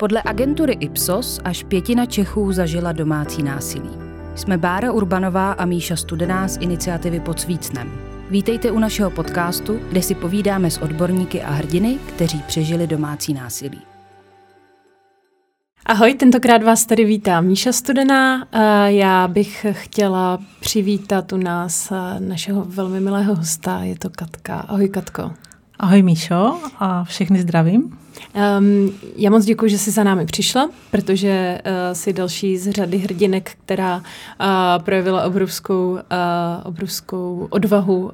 Podle agentury Ipsos až pětina Čechů zažila domácí násilí. Jsme Bára Urbanová a Míša Studená z iniciativy Pod Svícnem. Vítejte u našeho podcastu, kde si povídáme s odborníky a hrdiny, kteří přežili domácí násilí. Ahoj, tentokrát vás tady vítá Míša Studená. Já bych chtěla přivítat u nás našeho velmi milého hosta, je to Katka. Ahoj Katko. Ahoj Míšo a všechny zdravím. Um, já moc děkuji, že jsi za námi přišla, protože uh, jsi další z řady hrdinek, která uh, projevila obrovskou, uh, obrovskou odvahu uh,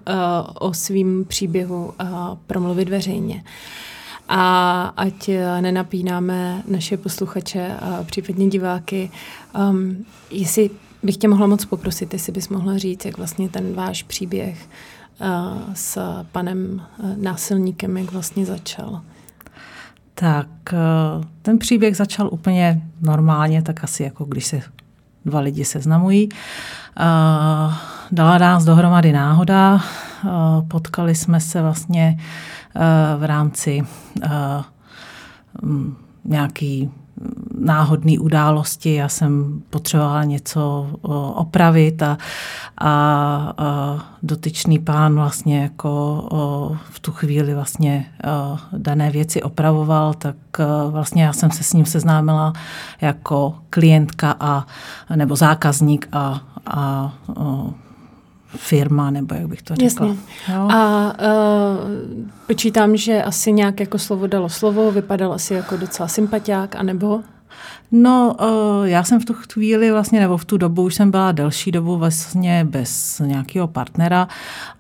o svým příběhu uh, promluvit veřejně. A ať nenapínáme naše posluchače a případně diváky, um, jestli bych tě mohla moc poprosit, jestli bys mohla říct, jak vlastně ten váš příběh uh, s panem uh, násilníkem, jak vlastně začal. Tak eh, ten příběh začal úplně normálně, tak asi jako když se dva lidi seznamují. Eh, dala nás dohromady náhoda, potkali jsme se vlastně v rámci nějaký náhodné události. Já jsem potřebovala něco opravit a, a, a dotyčný pán vlastně jako v tu chvíli vlastně dané věci opravoval, tak vlastně já jsem se s ním seznámila jako klientka a nebo zákazník a, a firma, nebo jak bych to řekla. Jasně. Jo? A uh, počítám, že asi nějak jako slovo dalo slovo, vypadal asi jako docela sympatiák, anebo? No, uh, já jsem v tu chvíli vlastně, nebo v tu dobu už jsem byla delší dobu vlastně bez nějakého partnera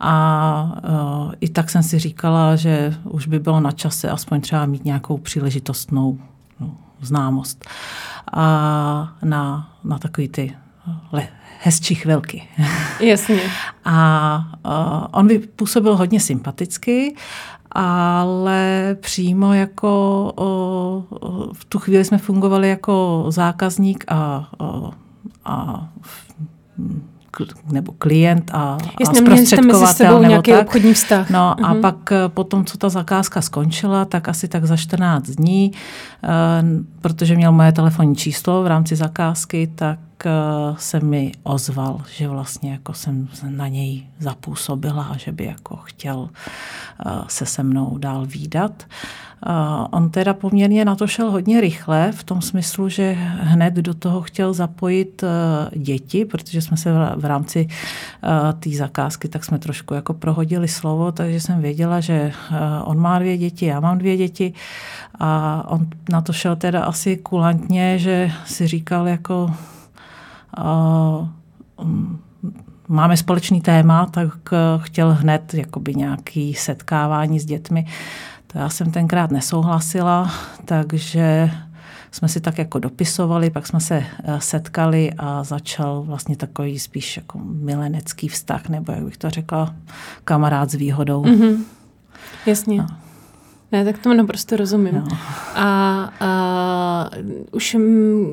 a uh, i tak jsem si říkala, že už by bylo na čase aspoň třeba mít nějakou příležitostnou no, známost. A na, na takový ty le, hezčí chvilky. Jasně. A uh, on by působil hodně sympaticky, ale přímo jako uh, v tu chvíli jsme fungovali jako zákazník a, uh, a nebo klient a, Jasně, a zprostředkovatel. mezi sebou nebo nějaký tak. obchodní vztah. No uh-huh. a mhm. pak eh, potom, co ta zakázka skončila, tak asi tak za 14 dní, uh, protože měl moje telefonní číslo v rámci zakázky, tak se mi ozval, že vlastně jako jsem na něj zapůsobila a že by jako chtěl uh, se se mnou dál výdat. Uh, On teda poměrně na to šel hodně rychle, v tom smyslu, že hned do toho chtěl zapojit děti, protože jsme se v rámci té zakázky, tak jsme trošku jako prohodili slovo, takže jsem věděla, že on má dvě děti, já mám dvě děti a on na to šel teda asi kulantně, že si říkal jako máme společný téma, tak chtěl hned jakoby nějaký setkávání s dětmi. To já jsem tenkrát nesouhlasila, takže jsme si tak jako dopisovali, pak jsme se eh, setkali a začal vlastně takový spíš jako milenecký vztah, nebo jak bych to řekla, kamarád s výhodou. Mm-hmm. Jasně. No. Ne, tak tomu naprosto rozumím. No. A, a už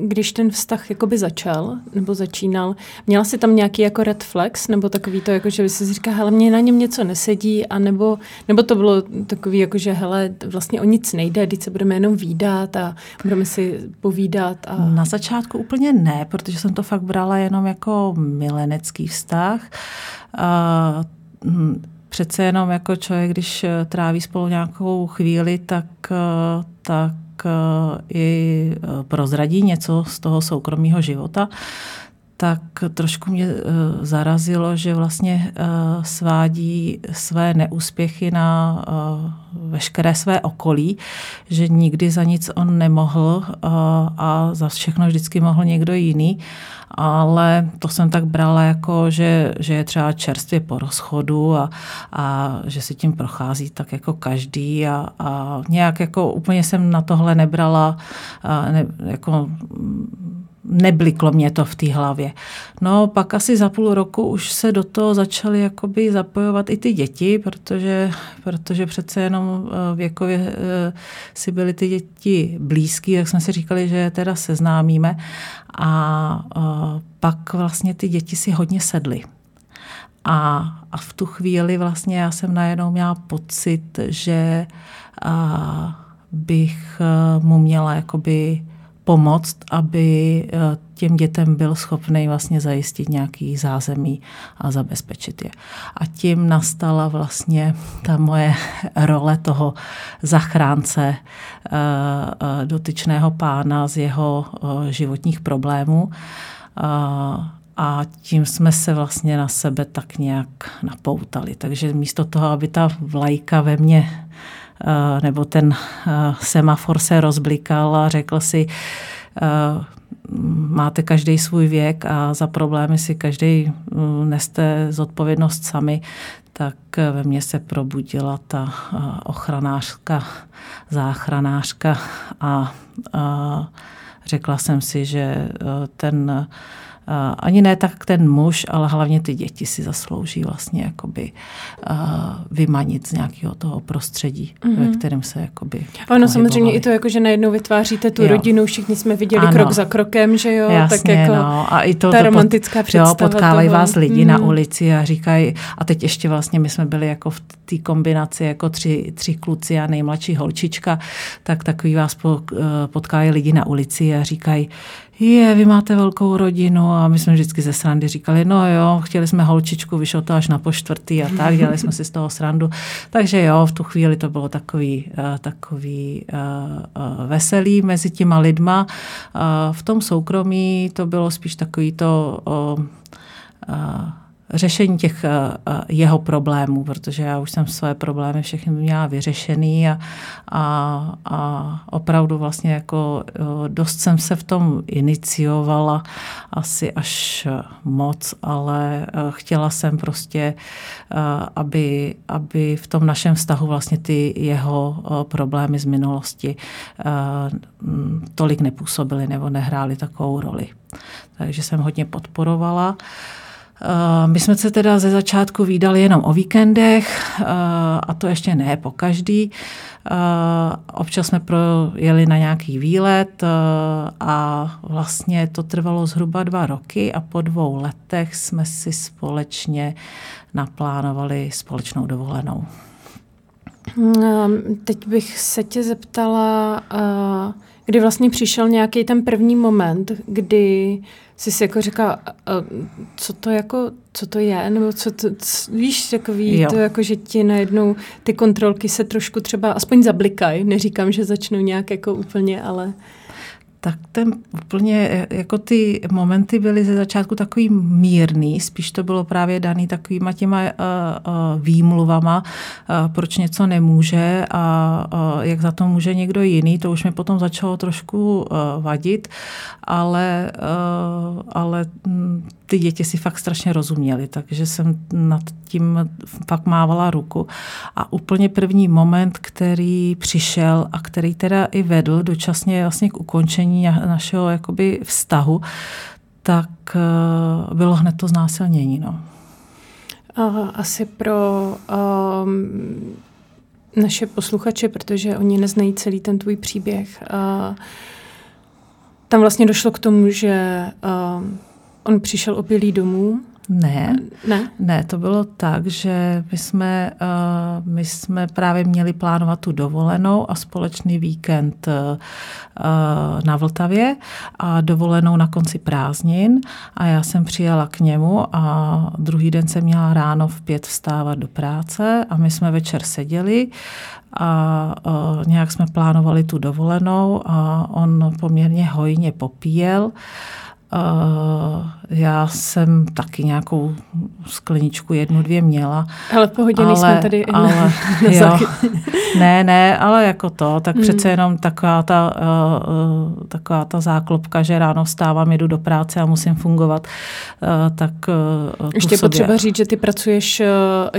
když ten vztah jakoby začal, nebo začínal, měla jsi tam nějaký jako red flags, nebo takový to, jako, že by si říká, hele, mě na něm něco nesedí, a nebo, nebo to bylo takový, jako, že hele, vlastně o nic nejde, teď se budeme jenom výdat a budeme si povídat. A... Na začátku úplně ne, protože jsem to fakt brala jenom jako milenecký vztah. Uh, přece jenom jako člověk, když eh, tráví spolu nějakou chvíli, tak, eh, tak eh, i prozradí něco z toho soukromého života, tak trošku mě zarazilo, že vlastně svádí své neúspěchy na veškeré své okolí, že nikdy za nic on nemohl a za všechno vždycky mohl někdo jiný ale to jsem tak brala jako, že, že je třeba čerstvě po rozchodu a, a že si tím prochází tak jako každý a, a nějak jako úplně jsem na tohle nebrala ne, jako nebliklo mě to v té hlavě. No pak asi za půl roku už se do toho začaly jakoby zapojovat i ty děti, protože, protože přece jenom eh, věkově eh, si byly ty děti blízký, jak jsme si říkali, že je teda seznámíme. A eh, pak vlastně ty děti si hodně sedly. A, a v tu chvíli vlastně já jsem najednou měla pocit, že a, bych mu měla jakoby pomoct, aby těm dětem byl schopný vlastně zajistit nějaký zázemí a zabezpečit je. A tím nastala vlastně ta moje role toho zachránce dotyčného pána z jeho životních problémů. A tím jsme se vlastně na sebe tak nějak napoutali. Takže místo toho, aby ta vlajka ve mně nebo ten semafor se rozblikal a řekl si, máte každý svůj věk a za problémy si každý neste zodpovědnost sami, tak ve mně se probudila ta ochranářka, záchranářka a, a řekla jsem si, že ten ani ne tak ten muž, ale hlavně ty děti si zaslouží vlastně jakoby vymanit z nějakého toho prostředí, mm-hmm. ve mhm. kterém se jakoby Ono samozřejmě i to, jako, že najednou vytváříte tu jo. rodinu, všichni jsme viděli ano. krok za krokem, že jo, Jasně, tak jako no. a i to, ta to romantická pot, představa jo, potkávají toho. vás lidi mm. na mhm. ulici a říkají, a teď ještě vlastně my jsme byli jako v té kombinaci jako tři, tři kluci a nejmladší holčička, tak takový vás eh, potkávají lidi na ulici a říkají, je, vy máte velkou rodinu a my jsme vždycky ze srandy říkali, no jo, chtěli jsme holčičku, vyšlo to až na po čtvrtý a tak, dělali jsme si z toho srandu. Takže jo, v tu chvíli to bylo takový, uh, takový uh, uh, veselý mezi těma lidma. V tom soukromí to bylo spíš takový to... Uh, uh, řešení těch eh, eh, jeho problémů, protože já už jsem své problémy všechny měla vyřešený a, a, a opravdu vlastně jako eh, dost jsem se v tom iniciovala, asi až moc, ale chtěla jsem prostě, aby, aby v tom našem vztahu vlastně ty jeho problémy z minulosti tolik nepůsobily nebo nehrály takovou roli. Takže jsem hodně podporovala. Eh, my jsme se teda ze začátku výdali jenom o víkendech eh, a to ještě ne po každý. Eh, občas jsme projeli na nějaký výlet a vlastně to trvalo zhruba dva roky a po dvou letech jsme si společně naplánovali společnou dovolenou. Teď bych se tě zeptala, kdy vlastně přišel nějaký ten první moment, kdy jsi si jako říkal, co to jako, co to je, nebo co to, co, víš, takový jo. to jako, že ti najednou ty kontrolky se trošku třeba aspoň zablikají, neříkám, že začnou nějak jako úplně, ale tak ten úplně, jako ty momenty byly ze začátku takový mírný, spíš to bylo právě daný takovýma těma uh, uh, výmluvama, uh, proč něco nemůže a uh, jak za to může někdo jiný, to už mi potom začalo trošku uh, vadit, ale, uh, ale ty děti si fakt strašně rozuměly, takže jsem nad tím fakt mávala ruku. A úplně první moment, který přišel a který teda i vedl dočasně vlastně k ukončení našeho jakoby vztahu, tak uh, bylo hned to znásilnění. No. Asi pro um, naše posluchače, protože oni neznají celý ten tvůj příběh. Uh, tam vlastně došlo k tomu, že uh, on přišel opilý domů? Ne, ne, ne, to bylo tak, že my jsme, uh, my jsme právě měli plánovat tu dovolenou a společný víkend uh, na Vltavě a dovolenou na konci prázdnin. A já jsem přijela k němu a druhý den jsem měla ráno v pět vstávat do práce a my jsme večer seděli a uh, nějak jsme plánovali tu dovolenou a on poměrně hojně popíjel. Uh, Uh, já jsem taky nějakou skleničku jednu, dvě měla. Ale v pohodě ale, jsme tady ale, na, jo, Ne, ne, ale jako to, tak mm. přece jenom taková ta, uh, taková ta záklopka, že ráno vstávám, jdu do práce a musím fungovat, uh, tak uh, Ještě potřeba říct, že ty pracuješ uh,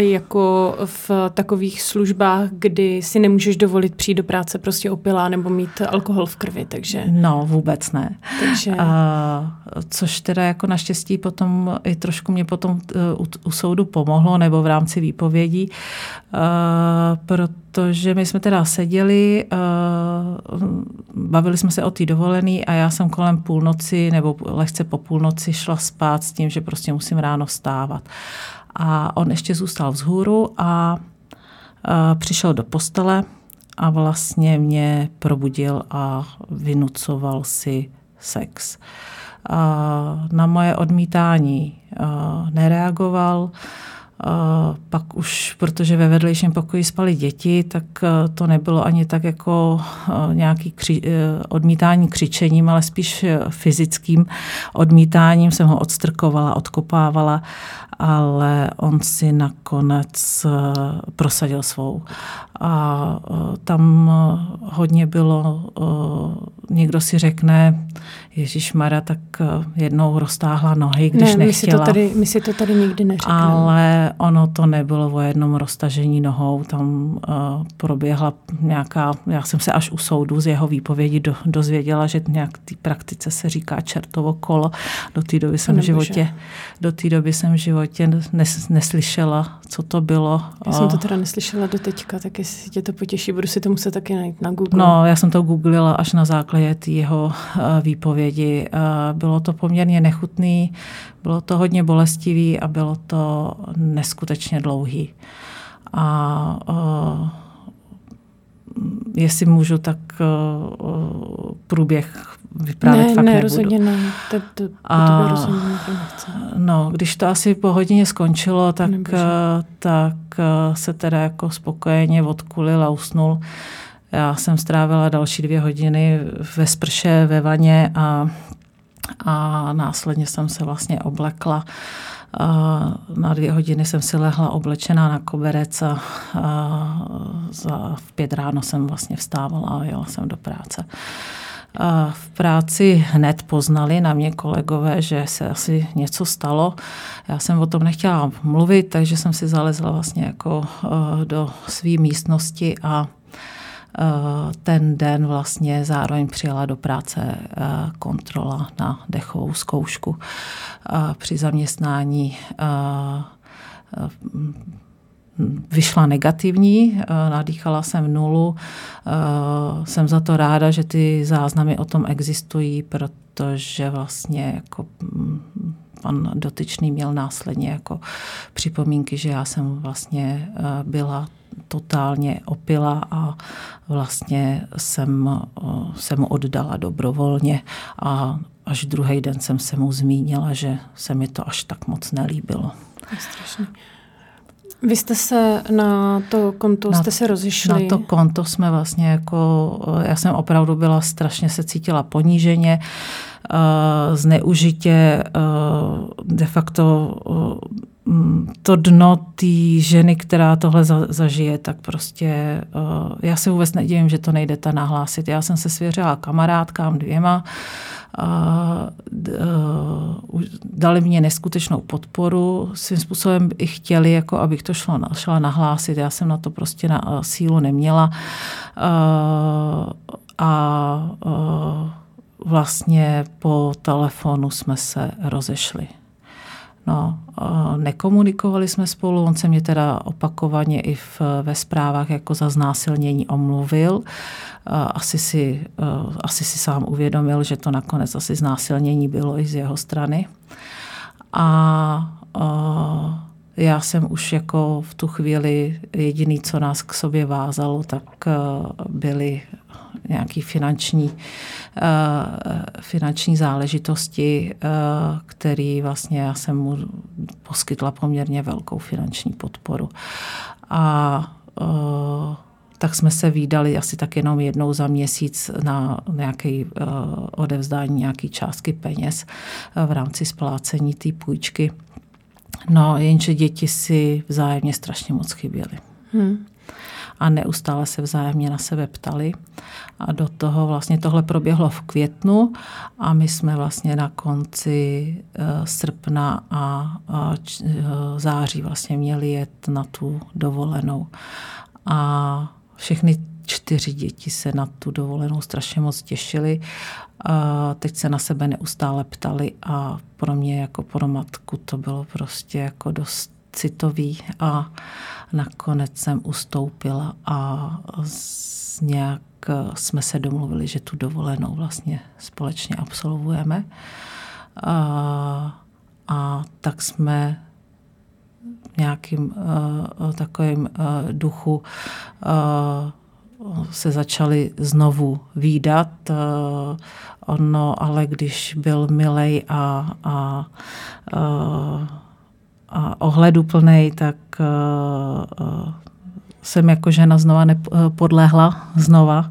jako v takových službách, kdy si nemůžeš dovolit přijít do práce prostě opilá nebo mít alkohol v krvi, takže... No, vůbec ne. Takže... Uh, což teda jako naštěstí potom i trošku mě potom uh, u, u soudu pomohlo, nebo v rámci výpovědí, uh, protože my jsme teda seděli, uh, bavili jsme se o té dovolený a já jsem kolem půlnoci nebo lehce po půlnoci šla spát s tím, že prostě musím ráno stávat. A on ještě zůstal vzhůru a uh, přišel do postele a vlastně mě probudil a vynucoval si sex. A na moje odmítání nereagoval, pak už, protože ve vedlejším pokoji spali děti, tak e, to nebylo ani tak jako e, nějaký kři, e, odmítání křičením, ale spíš fyzickým odmítáním jsem ho odstrkovala, odkopávala, ale on si nakonec prosadil svou. A tam hodně bylo, někdo si řekne, Ježíš Mara tak jednou roztáhla nohy, když ne, nechtěla. My si, to tady, my si to tady nikdy neřekneme. Ale ono to nebylo o jednom roztažení nohou, tam uh, proběhla nějaká, já jsem se až u soudu z jeho výpovědi do, dozvěděla, že nějak té praktice se říká čertovo kolo. Do té doby jsem v životě, do té doby jsem v životě nes, neslyšela, co to bylo. Já jsem to teda neslyšela do teďka, tak jestli tě to potěší, budu si to muset taky najít na Google. No, já jsem to googlila až na základě jeho uh, výpovědi. Uh, bylo to poměrně nechutný, bylo to hodně bolestivý a bylo to neskutečně dlouhý. A uh, jestli můžu, tak průběh vyprávět ne, fakt ne, nebudu. rozhodně ne. To, to, to a, rozhodně no, když to asi po hodině skončilo, tak, uh, tak uh, se teda jako spokojeně odkulil a usnul. Já jsem strávila další dvě hodiny ve sprše, ve vaně a a následně jsem se vlastně oblekla. Na dvě hodiny jsem si lehla oblečená na koberec a, za, v pět ráno jsem vlastně vstávala a jela jsem do práce. V práci hned poznali na mě kolegové, že se asi něco stalo. Já jsem o tom nechtěla mluvit, takže jsem si zalezla vlastně jako do své místnosti a Eh, ten den vlastně zároveň přijela do práce eh, kontrola na dechovou zkoušku. Při zaměstnání eh, vyšla negativní, nadýchala jsem nulu. Jsem za to ráda, že ty záznamy o tom existují, protože vlastně jako mm, pan dotyčný měl následně jako připomínky, že já jsem vlastně byla totálně opila a vlastně jsem se mu oddala dobrovolně a až druhý den jsem se mu zmínila, že se mi to až tak moc nelíbilo. To je strašný. Vy jste se na to konto, na, jste se rozišli? Na to konto jsme vlastně jako, já jsem opravdu byla strašně se cítila poníženě, uh, zneužitě, uh, de facto uh, to dno té ženy, která tohle za, zažije, tak prostě uh, já se vůbec nedivím, že to nejde ta nahlásit. Já jsem se svěřila kamarádkám dvěma, a uh, dali mě neskutečnou podporu. Svým způsobem i chtěli, jako abych to šlo, šla nahlásit. Já jsem na to prostě na uh, sílu neměla. Uh, a uh, vlastně po telefonu jsme se rozešli. No, nekomunikovali jsme spolu, on se mě teda opakovaně i v, ve zprávách jako za znásilnění omluvil. Asi si, asi si sám uvědomil, že to nakonec asi znásilnění bylo i z jeho strany. A, a já jsem už jako v tu chvíli jediný, co nás k sobě vázalo, tak byly nějaký finanční, uh, finanční záležitosti, uh, který vlastně já jsem mu poskytla poměrně velkou finanční podporu. A uh, tak jsme se výdali asi tak jenom jednou za měsíc na nějaké odevzdání nějaké částky peněz v rámci splácení té půjčky. No, jenže děti si vzájemně strašně moc chyběly. Hmm a neustále se vzájemně na sebe ptali. A do toho vlastně tohle proběhlo v květnu a my jsme vlastně na konci uh, srpna a, uh, září vlastně měli jet na tu dovolenou. A všechny čtyři děti se na tu dovolenou strašně moc těšili. A teď se na sebe neustále ptali a pro mě jako pro matku to bylo prostě jako dost citový a nakonec jsem ustoupila a z nějak jsme se domluvili, že tu dovolenou vlastně společně absolvujeme. A, a tak jsme nějakým uh, takovým uh, duchu uh, se začali znovu výdat. Ono ale, když byl milej a, a, a ohleduplnej, tak jsem jako žena znova nepodlehla znova.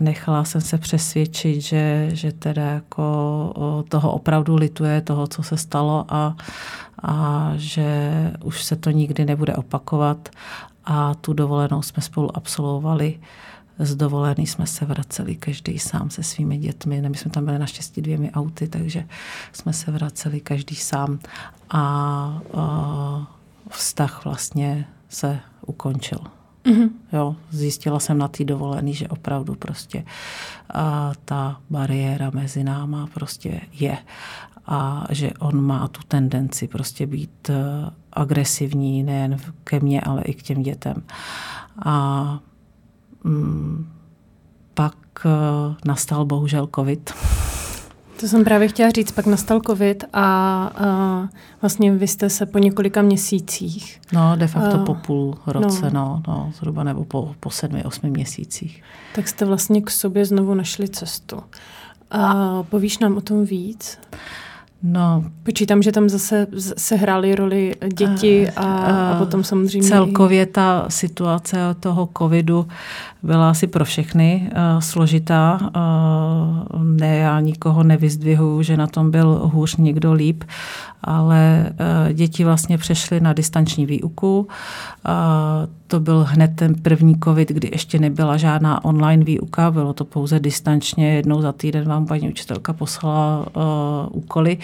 nechala jsem se přesvědčit, že, že teda jako toho opravdu lituje, toho, co se stalo a, a že už se to nikdy nebude opakovat a tu dovolenou jsme spolu absolvovali. Z dovolený jsme se vraceli každý sám se svými dětmi. My jsme tam byli naštěstí dvěmi auty, takže jsme se vraceli každý sám. A, a vztah vlastně se ukončil. Mm-hmm. Jo, zjistila jsem na té dovolený, že opravdu prostě a ta bariéra mezi náma prostě je a že on má tu tendenci prostě být eh, agresivní nejen ke mně, ale i k těm dětem. A pak uh, nastal bohužel covid. To jsem právě chtěla říct, pak nastal covid a, a vlastně vy jste se po několika měsících. No, de facto a, po půl roce, no. No, no, zhruba nebo po, po sedmi, osmi měsících. Tak jste vlastně k sobě znovu našli cestu. A povíš nám o tom víc? No, Počítám, že tam zase se hrály roli děti a, a potom samozřejmě... Celkově ta situace toho covidu byla asi pro všechny uh, složitá. Uh, ne, já nikoho nevyzdvihuju, že na tom byl hůř někdo líp, ale uh, děti vlastně přešly na distanční výuku. Uh, to byl hned ten první covid, kdy ještě nebyla žádná online výuka, bylo to pouze distančně, jednou za týden vám paní učitelka poslala uh, úkoly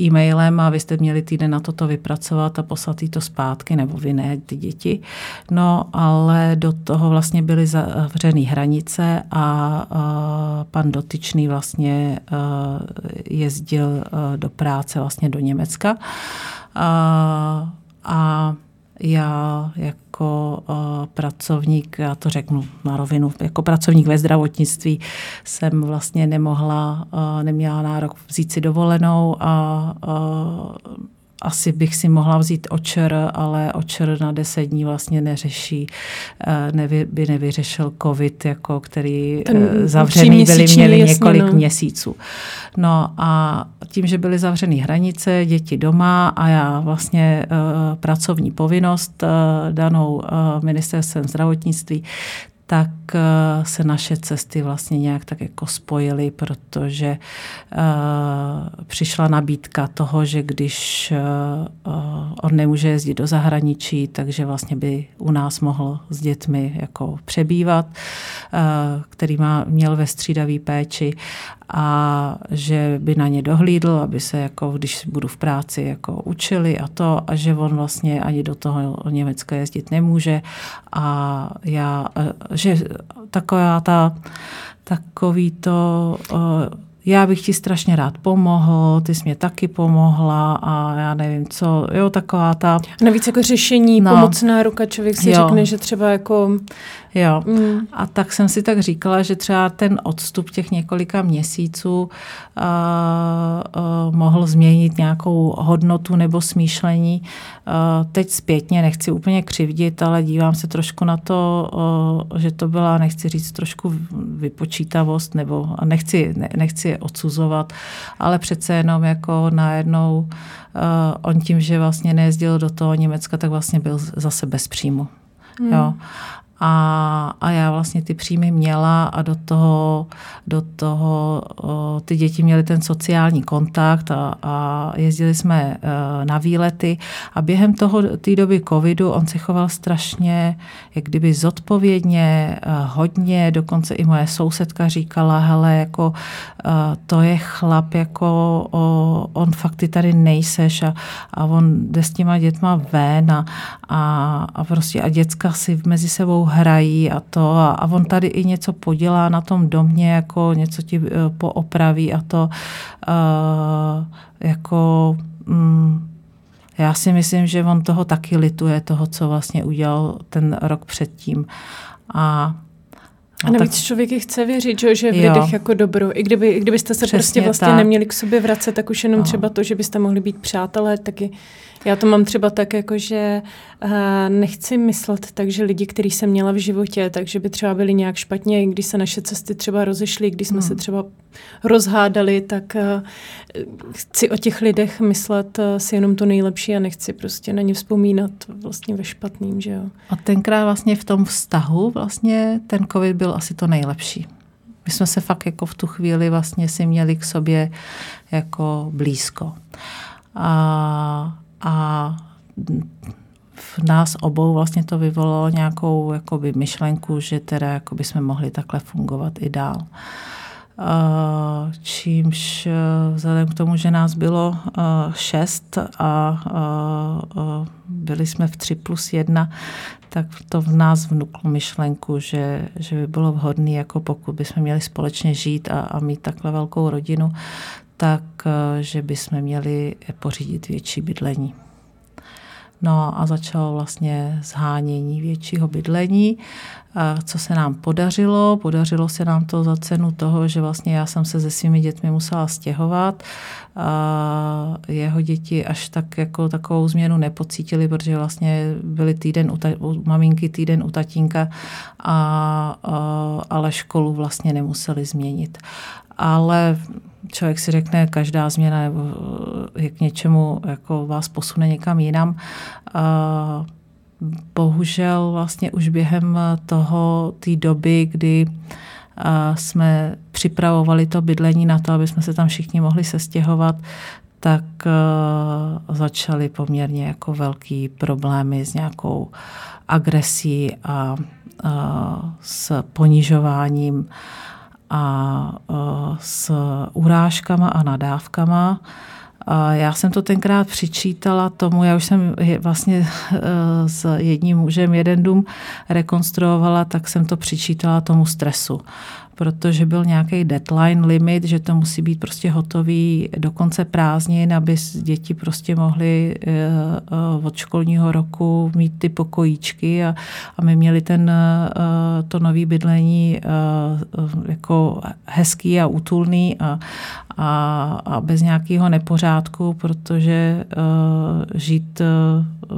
e-mailem a vy jste měli týden na toto vypracovat a poslat jí to zpátky, nebo vy ne, ty děti. No, ale do toho vlastně byly zavřené hranice a pan dotyčný vlastně jezdil do práce vlastně do Německa. Uh, a já jako uh, pracovník, já to řeknu na rovinu, jako pracovník ve zdravotnictví jsem vlastně nemohla, uh, neměla nárok vzít si dovolenou a uh, asi bych si mohla vzít očer, ale očer na deset dní vlastně neřeší, eh, nevy, by nevyřešil covid, jako který Ten eh, zavřený byli, měli jasně, několik no. měsíců. No a tím, že byly zavřené hranice, děti doma a já vlastně uh, pracovní povinnost uh, danou uh, ministerstvem zdravotnictví, tak eh, se naše cesty vlastně nějak tak jako spojily, protože uh, přišla nabídka toho, že když uh, on nemůže jezdit do zahraničí, takže vlastně by u nás mohl s dětmi jako přebývat, uh, který má, měl ve střídavý péči a že by na ně dohlídl, aby se jako, když budu v práci, jako učili a to, a že on vlastně ani do toho Německa jezdit nemůže. A já, že taková ta, takový to já bych ti strašně rád pomohl, ty jsi mě taky pomohla a já nevím co, jo, taková ta... Navíc jako řešení, no, pomocná ruka, člověk si jo. řekne, že třeba jako... Jo, mm. a tak jsem si tak říkala, že třeba ten odstup těch několika měsíců uh, uh, mohl změnit nějakou hodnotu nebo smýšlení. Uh, teď zpětně nechci úplně křivdit, ale dívám se trošku na to, uh, že to byla, nechci říct, trošku vypočítavost, nebo a nechci, ne, nechci je odsuzovat, ale přece jenom jako najednou uh, on tím, že vlastně nejezdil do toho Německa, tak vlastně byl zase bez příjmu. Hmm. Jo. A, a já vlastně ty příjmy měla a do toho, do toho o, ty děti měly ten sociální kontakt a, a jezdili jsme e, na výlety. A během toho té doby covidu on se choval strašně, jak kdyby zodpovědně, e, hodně, dokonce i moje sousedka říkala, hele, jako e, to je chlap, jako o, on fakt ty tady nejseš a, a on jde s těma dětma ven a, a, a prostě a děcka si mezi sebou hrají a to a, a on tady i něco podělá na tom domě, jako něco ti uh, poopraví a to uh, jako um, já si myslím, že on toho taky lituje, toho, co vlastně udělal ten rok předtím. A A navíc tak... člověk chce věřit, že, že v lidech jako dobro. I, kdyby, i kdybyste se Přesně prostě vlastně tak. neměli k sobě vracet, tak už jenom no. třeba to, že byste mohli být přátelé, taky já to mám třeba tak, jako že uh, nechci myslet tak, že lidi, který jsem měla v životě, takže by třeba byli nějak špatně, když se naše cesty třeba rozešly, když jsme hmm. se třeba rozhádali, tak uh, chci o těch lidech myslet uh, si jenom to nejlepší a nechci prostě na ně vzpomínat vlastně ve špatným, že jo. A tenkrát vlastně v tom vztahu vlastně ten covid byl asi to nejlepší. My jsme se fakt jako v tu chvíli vlastně si měli k sobě jako blízko. A a v nás obou vlastně to vyvolalo nějakou jakoby, myšlenku, že teda jakoby jsme mohli takhle fungovat i dál. Čímž e, vzhledem k tomu, že nás bylo e, šest a byli jsme v tři plus jedna, tak to v nás vnuklo myšlenku, že, že by bylo vhodné, jako pokud bychom měli společně žít a, a mít takhle velkou rodinu, tak e, že bychom měli pořídit větší bydlení. No a začalo vlastně zhánění většího bydlení, co se nám podařilo. Podařilo se nám to za cenu toho, že vlastně já jsem se se svými dětmi musela stěhovat. A jeho děti až tak jako takovou změnu nepocítili, protože vlastně byli týden u, ta, u maminky, týden u tatínka, a, a, ale školu vlastně nemuseli změnit. Ale člověk si řekne, každá změna nebo je k něčemu, jako vás posune někam jinam. A bohužel vlastně už během toho, té doby, kdy jsme připravovali to bydlení na to, aby jsme se tam všichni mohli sestěhovat, tak začaly poměrně jako velký problémy s nějakou agresí a, a s ponižováním a s urážkama a nadávkama. A já jsem to tenkrát přičítala tomu, já už jsem vlastně e, s jedním mužem jeden dům rekonstruovala, tak jsem to přičítala tomu stresu protože byl nějaký deadline limit, že to musí být prostě hotový do konce prázdnin, aby děti prostě mohly eh, eh, od školního roku mít ty pokojíčky a, a my měli ten, eh, to nový bydlení jako hezký a útulný a, a, a bez nějakého nepořádku, protože žít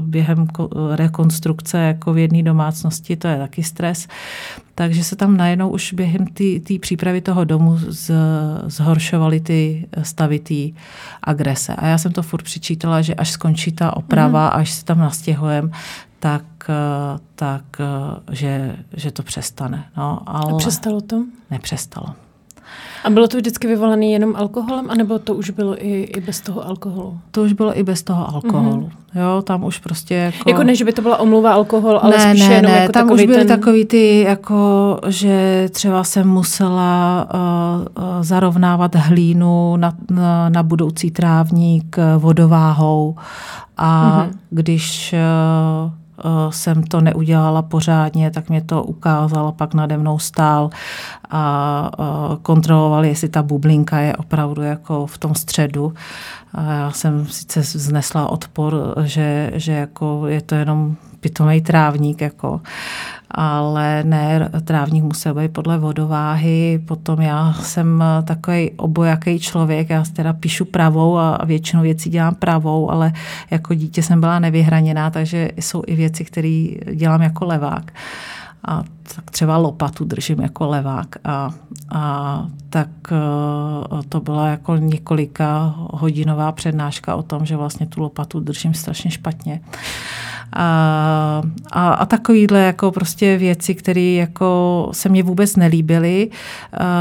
během rekonstrukce jako v jedné domácnosti, to je taky stres. Takže se tam najednou už během té přípravy toho domu z, zhoršovaly ty stavitý agrese. A já jsem to furt přičítala, že až skončí ta oprava, mm. až se tam nastěhujeme, tak, tak že, že to přestane. No, ale A přestalo to? Nepřestalo. A bylo to vždycky vyvolané jenom alkoholem, anebo to už bylo i, i bez toho alkoholu? To už bylo i bez toho alkoholu. Mm-hmm. Jo, tam už prostě jako... Jako ne, že by to byla omluva alkohol, ale ne, spíše ne, jenom ne, jako tam takový už byly ten... takový ty, jako, že třeba jsem musela uh, uh, zarovnávat hlínu na, na, na budoucí trávník vodováhou a mm-hmm. když uh, Eh, jsem to neudělala pořádně, tak mě to ukázal, pak nade mnou stál a eh, kontroloval, jestli ta bublinka je opravdu jako v tom středu. A já jsem sice vznesla odpor, že, že jako je to jenom pitomý trávník, jako ale ne, trávník musel být podle vodováhy. Potom já jsem takový obojaký člověk, já teda píšu pravou a většinu věcí dělám pravou, ale jako dítě jsem byla nevyhraněná, takže jsou i věci, které dělám jako levák. A tak třeba lopatu držím jako levák. A, a tak e, to byla jako několika hodinová přednáška o tom, že vlastně tu lopatu držím strašně špatně. A, a, a takovýhle jako prostě věci, které jako se mně vůbec nelíbily,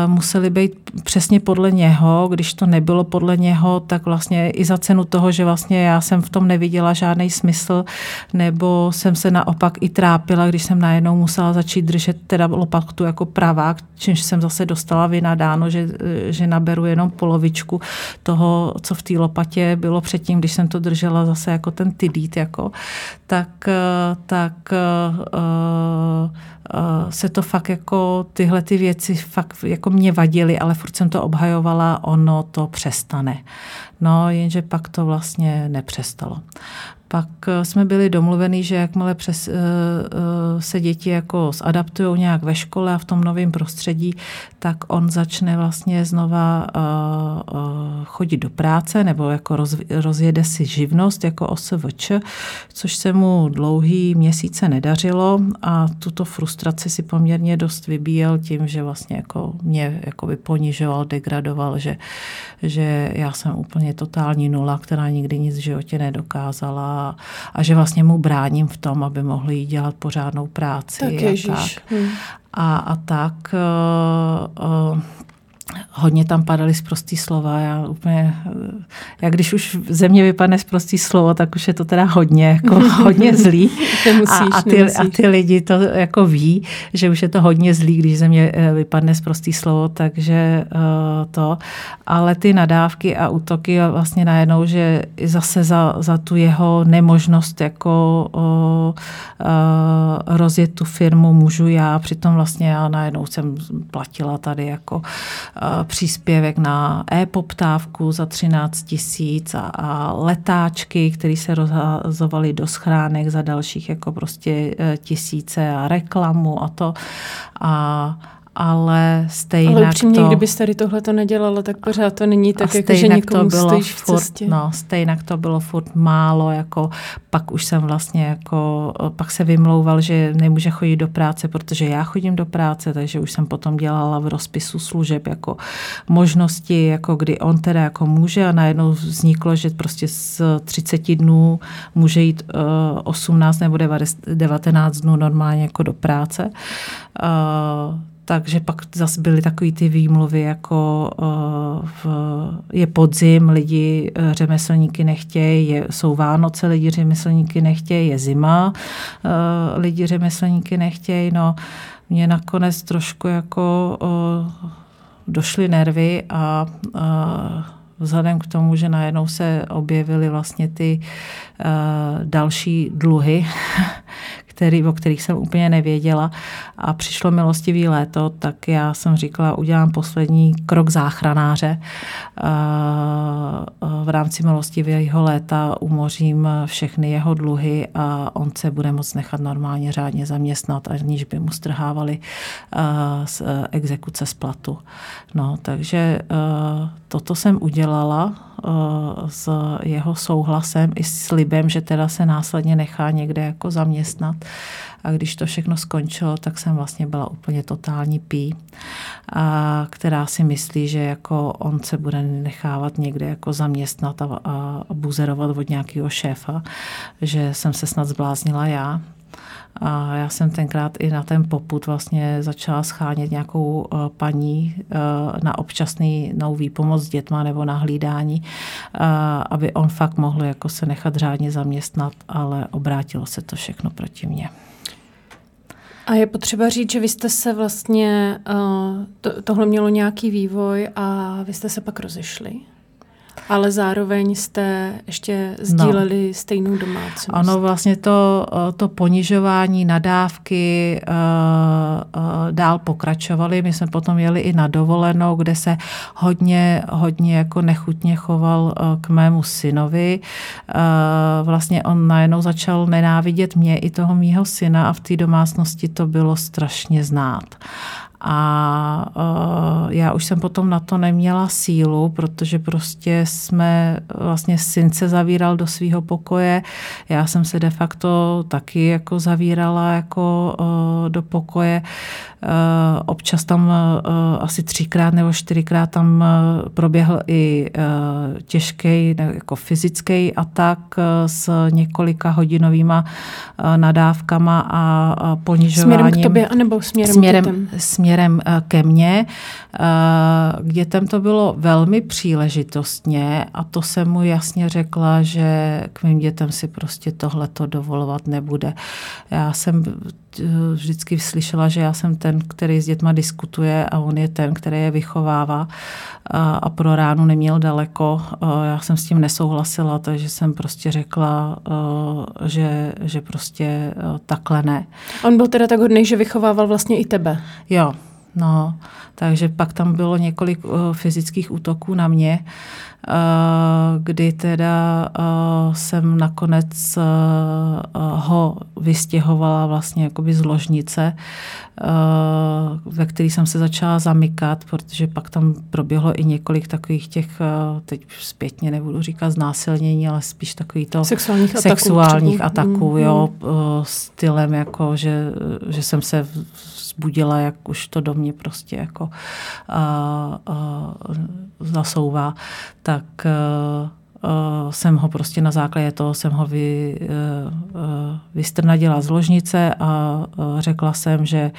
musely být přesně podle něho. Když to nebylo podle něho, tak vlastně i za cenu toho, že vlastně já jsem v tom neviděla žádný smysl, nebo jsem se naopak i trápila, když jsem najednou musela začít držet teda lopatu jako pravák, čímž jsem zase dostala vynadáno, že, že naberu jenom polovičku toho, co v té lopatě bylo předtím, když jsem to držela zase jako ten tidít, jako, tak, tak uh, se to fakt jako tyhle ty věci fakt jako mě vadily, ale furt jsem to obhajovala, ono to přestane. No, jenže pak to vlastně nepřestalo Pak eh, jsme byli domluveni, že jakmile přes, eh, eh, se děti jako zadaptují nějak ve škole a v tom novém prostředí, tak on začne vlastně znova chodit do práce nebo jako rozjede si živnost jako OSVČ, což se mu dlouhý měsíce nedařilo a tuto frustraci si poměrně dost vybíjel tím, že vlastně jako mě jako ponižoval, degradoval, že, že já jsem úplně totální nula, která nikdy nic v životě nedokázala a že vlastně mu bráním v tom, aby mohli jí dělat pořádnou práci. Tak a tak. Hmm. A, a tak uh, uh, hodně tam padaly z prostý slova. Já úplně, já když už ze mě vypadne z prostý slovo, tak už je to teda hodně, jako hodně zlý. nemusíš, a, a, ty, a ty lidi to jako ví, že už je to hodně zlý, když ze mě eh, vypadne z prostý slovo, takže uh, to. Ale ty nadávky a útoky vlastně najednou, že zase za, za tu jeho nemožnost jako uh, uh, rozjet tu firmu můžu já, přitom vlastně já najednou jsem platila tady jako příspěvek na e-poptávku za 13 tisíc a, a letáčky, které se rozhazovaly do schránek za dalších jako prostě e, tisíce a reklamu a to. A, ale stejně Ale upřímně, to, kdybyste tady tohle to nedělala, tak pořád to není tak, jako, že někomu to bylo stojíš furt, v cestě. No, stejně to bylo furt málo, jako pak už jsem vlastně jako, pak se vymlouval, že nemůže chodit do práce, protože já chodím do práce, takže už jsem potom dělala v rozpisu služeb jako možnosti, jako kdy on teda jako může a najednou vzniklo, že prostě z 30 dnů může jít uh, 18 nebo 19 dnů normálně jako do práce. Uh, takže pak zase byly takový ty výmluvy, jako uh, v, je podzim, lidi uh, řemeslníky nechtějí, je, jsou Vánoce, lidi řemeslníky nechtějí, je zima, uh, lidi řemeslníky nechtějí. No, mě nakonec trošku jako došly nervy a vzhledem k tomu, že najednou se objevily vlastně ty uh, další dluhy, který, o kterých jsem úplně nevěděla a přišlo milostivý léto, tak já jsem říkala, udělám poslední krok záchranáře. V rámci milostivého léta umořím všechny jeho dluhy a on se bude moct nechat normálně řádně zaměstnat, aniž by mu strhávali z exekuce z platu. No, takže toto jsem udělala s jeho souhlasem i slibem, že teda se následně nechá někde jako zaměstnat. A když to všechno skončilo, tak jsem vlastně byla úplně totální pí, a která si myslí, že jako on se bude nechávat někde jako zaměstnat a, a buzerovat od nějakého šéfa, že jsem se snad zbláznila já. A já jsem tenkrát i na ten poput vlastně začala schánět nějakou uh, paní uh, na občasný nový pomoc s dětma nebo na hlídání, uh, aby on fakt mohl jako se nechat řádně zaměstnat, ale obrátilo se to všechno proti mně. A je potřeba říct, že vy jste se vlastně, to, tohle mělo nějaký vývoj a vy jste se pak rozešli? Ale zároveň jste ještě sdíleli no. stejnou domácnost. Ano, vlastně to, eh, to ponižování, nadávky uh, uh, dál pokračovaly. My jsme potom jeli i na dovolenou, kde se hodně, hodně jako nechutně choval k mému synovi. Vlastně on najednou začal nenávidět mě i toho mýho syna a v té domácnosti to bylo strašně znát. A uh, já už jsem potom na to neměla sílu, protože prostě jsme, vlastně syn se zavíral do svého pokoje, já jsem se de facto taky jako zavírala jako uh, do pokoje. Uh, občas tam uh, asi třikrát nebo čtyřikrát tam uh, proběhl i těžký jako fyzický atak s několika hodinovýma nadávkama a, ponižováním. Směrem k tobě, anebo směrem, směrem k dětem? Směrem ke mně. K dětem to bylo velmi příležitostně a to jsem mu jasně řekla, že k mým dětem si prostě tohle to dovolovat nebude. Já jsem vždycky slyšela, že já jsem ten, který s dětma diskutuje a on je ten, který je vychovává a pro ránu neměl daleko. Já jsem s tím nesouhlasila, takže jsem prostě řekla, že, že prostě takhle ne. On byl teda tak hodný, že vychovával vlastně i tebe. Jo, No, takže pak tam bylo několik uh, fyzických útoků na mě, uh, kdy teda uh, jsem nakonec uh, ho vystěhovala vlastně jakoby z ložnice, uh, ve který jsem se začala zamykat, protože pak tam proběhlo i několik takových těch, uh, teď zpětně nebudu říkat znásilnění, ale spíš takový to sexuálních, sexuálních ataků, ataků, mm, jo, uh, stylem jako, že, že jsem se vzbudila, jak už to do mě prostě jako uh, uh, zasouvá, tak uh, uh, jsem ho prostě na základě toho jsem ho vy, uh, vystrnadila z ložnice a uh, řekla jsem, že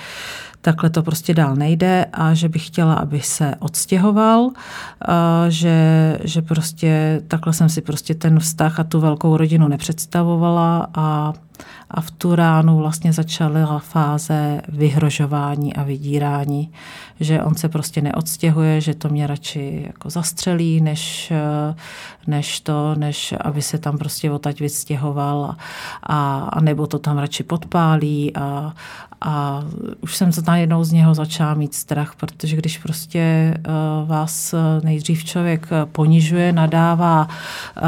takhle to prostě dál nejde a že bych chtěla, aby se odstěhoval, že, že prostě takhle jsem si prostě ten vztah a tu velkou rodinu nepředstavovala a a v tu ránu vlastně začala fáze vyhrožování a vydírání, že on se prostě neodstěhuje, že to mě radši jako zastřelí, než, než to, než aby se tam prostě otať vystěhoval a, a nebo to tam radši podpálí a, a už jsem najednou z něho začala mít strach, protože když prostě uh, vás nejdřív člověk ponižuje, nadává uh,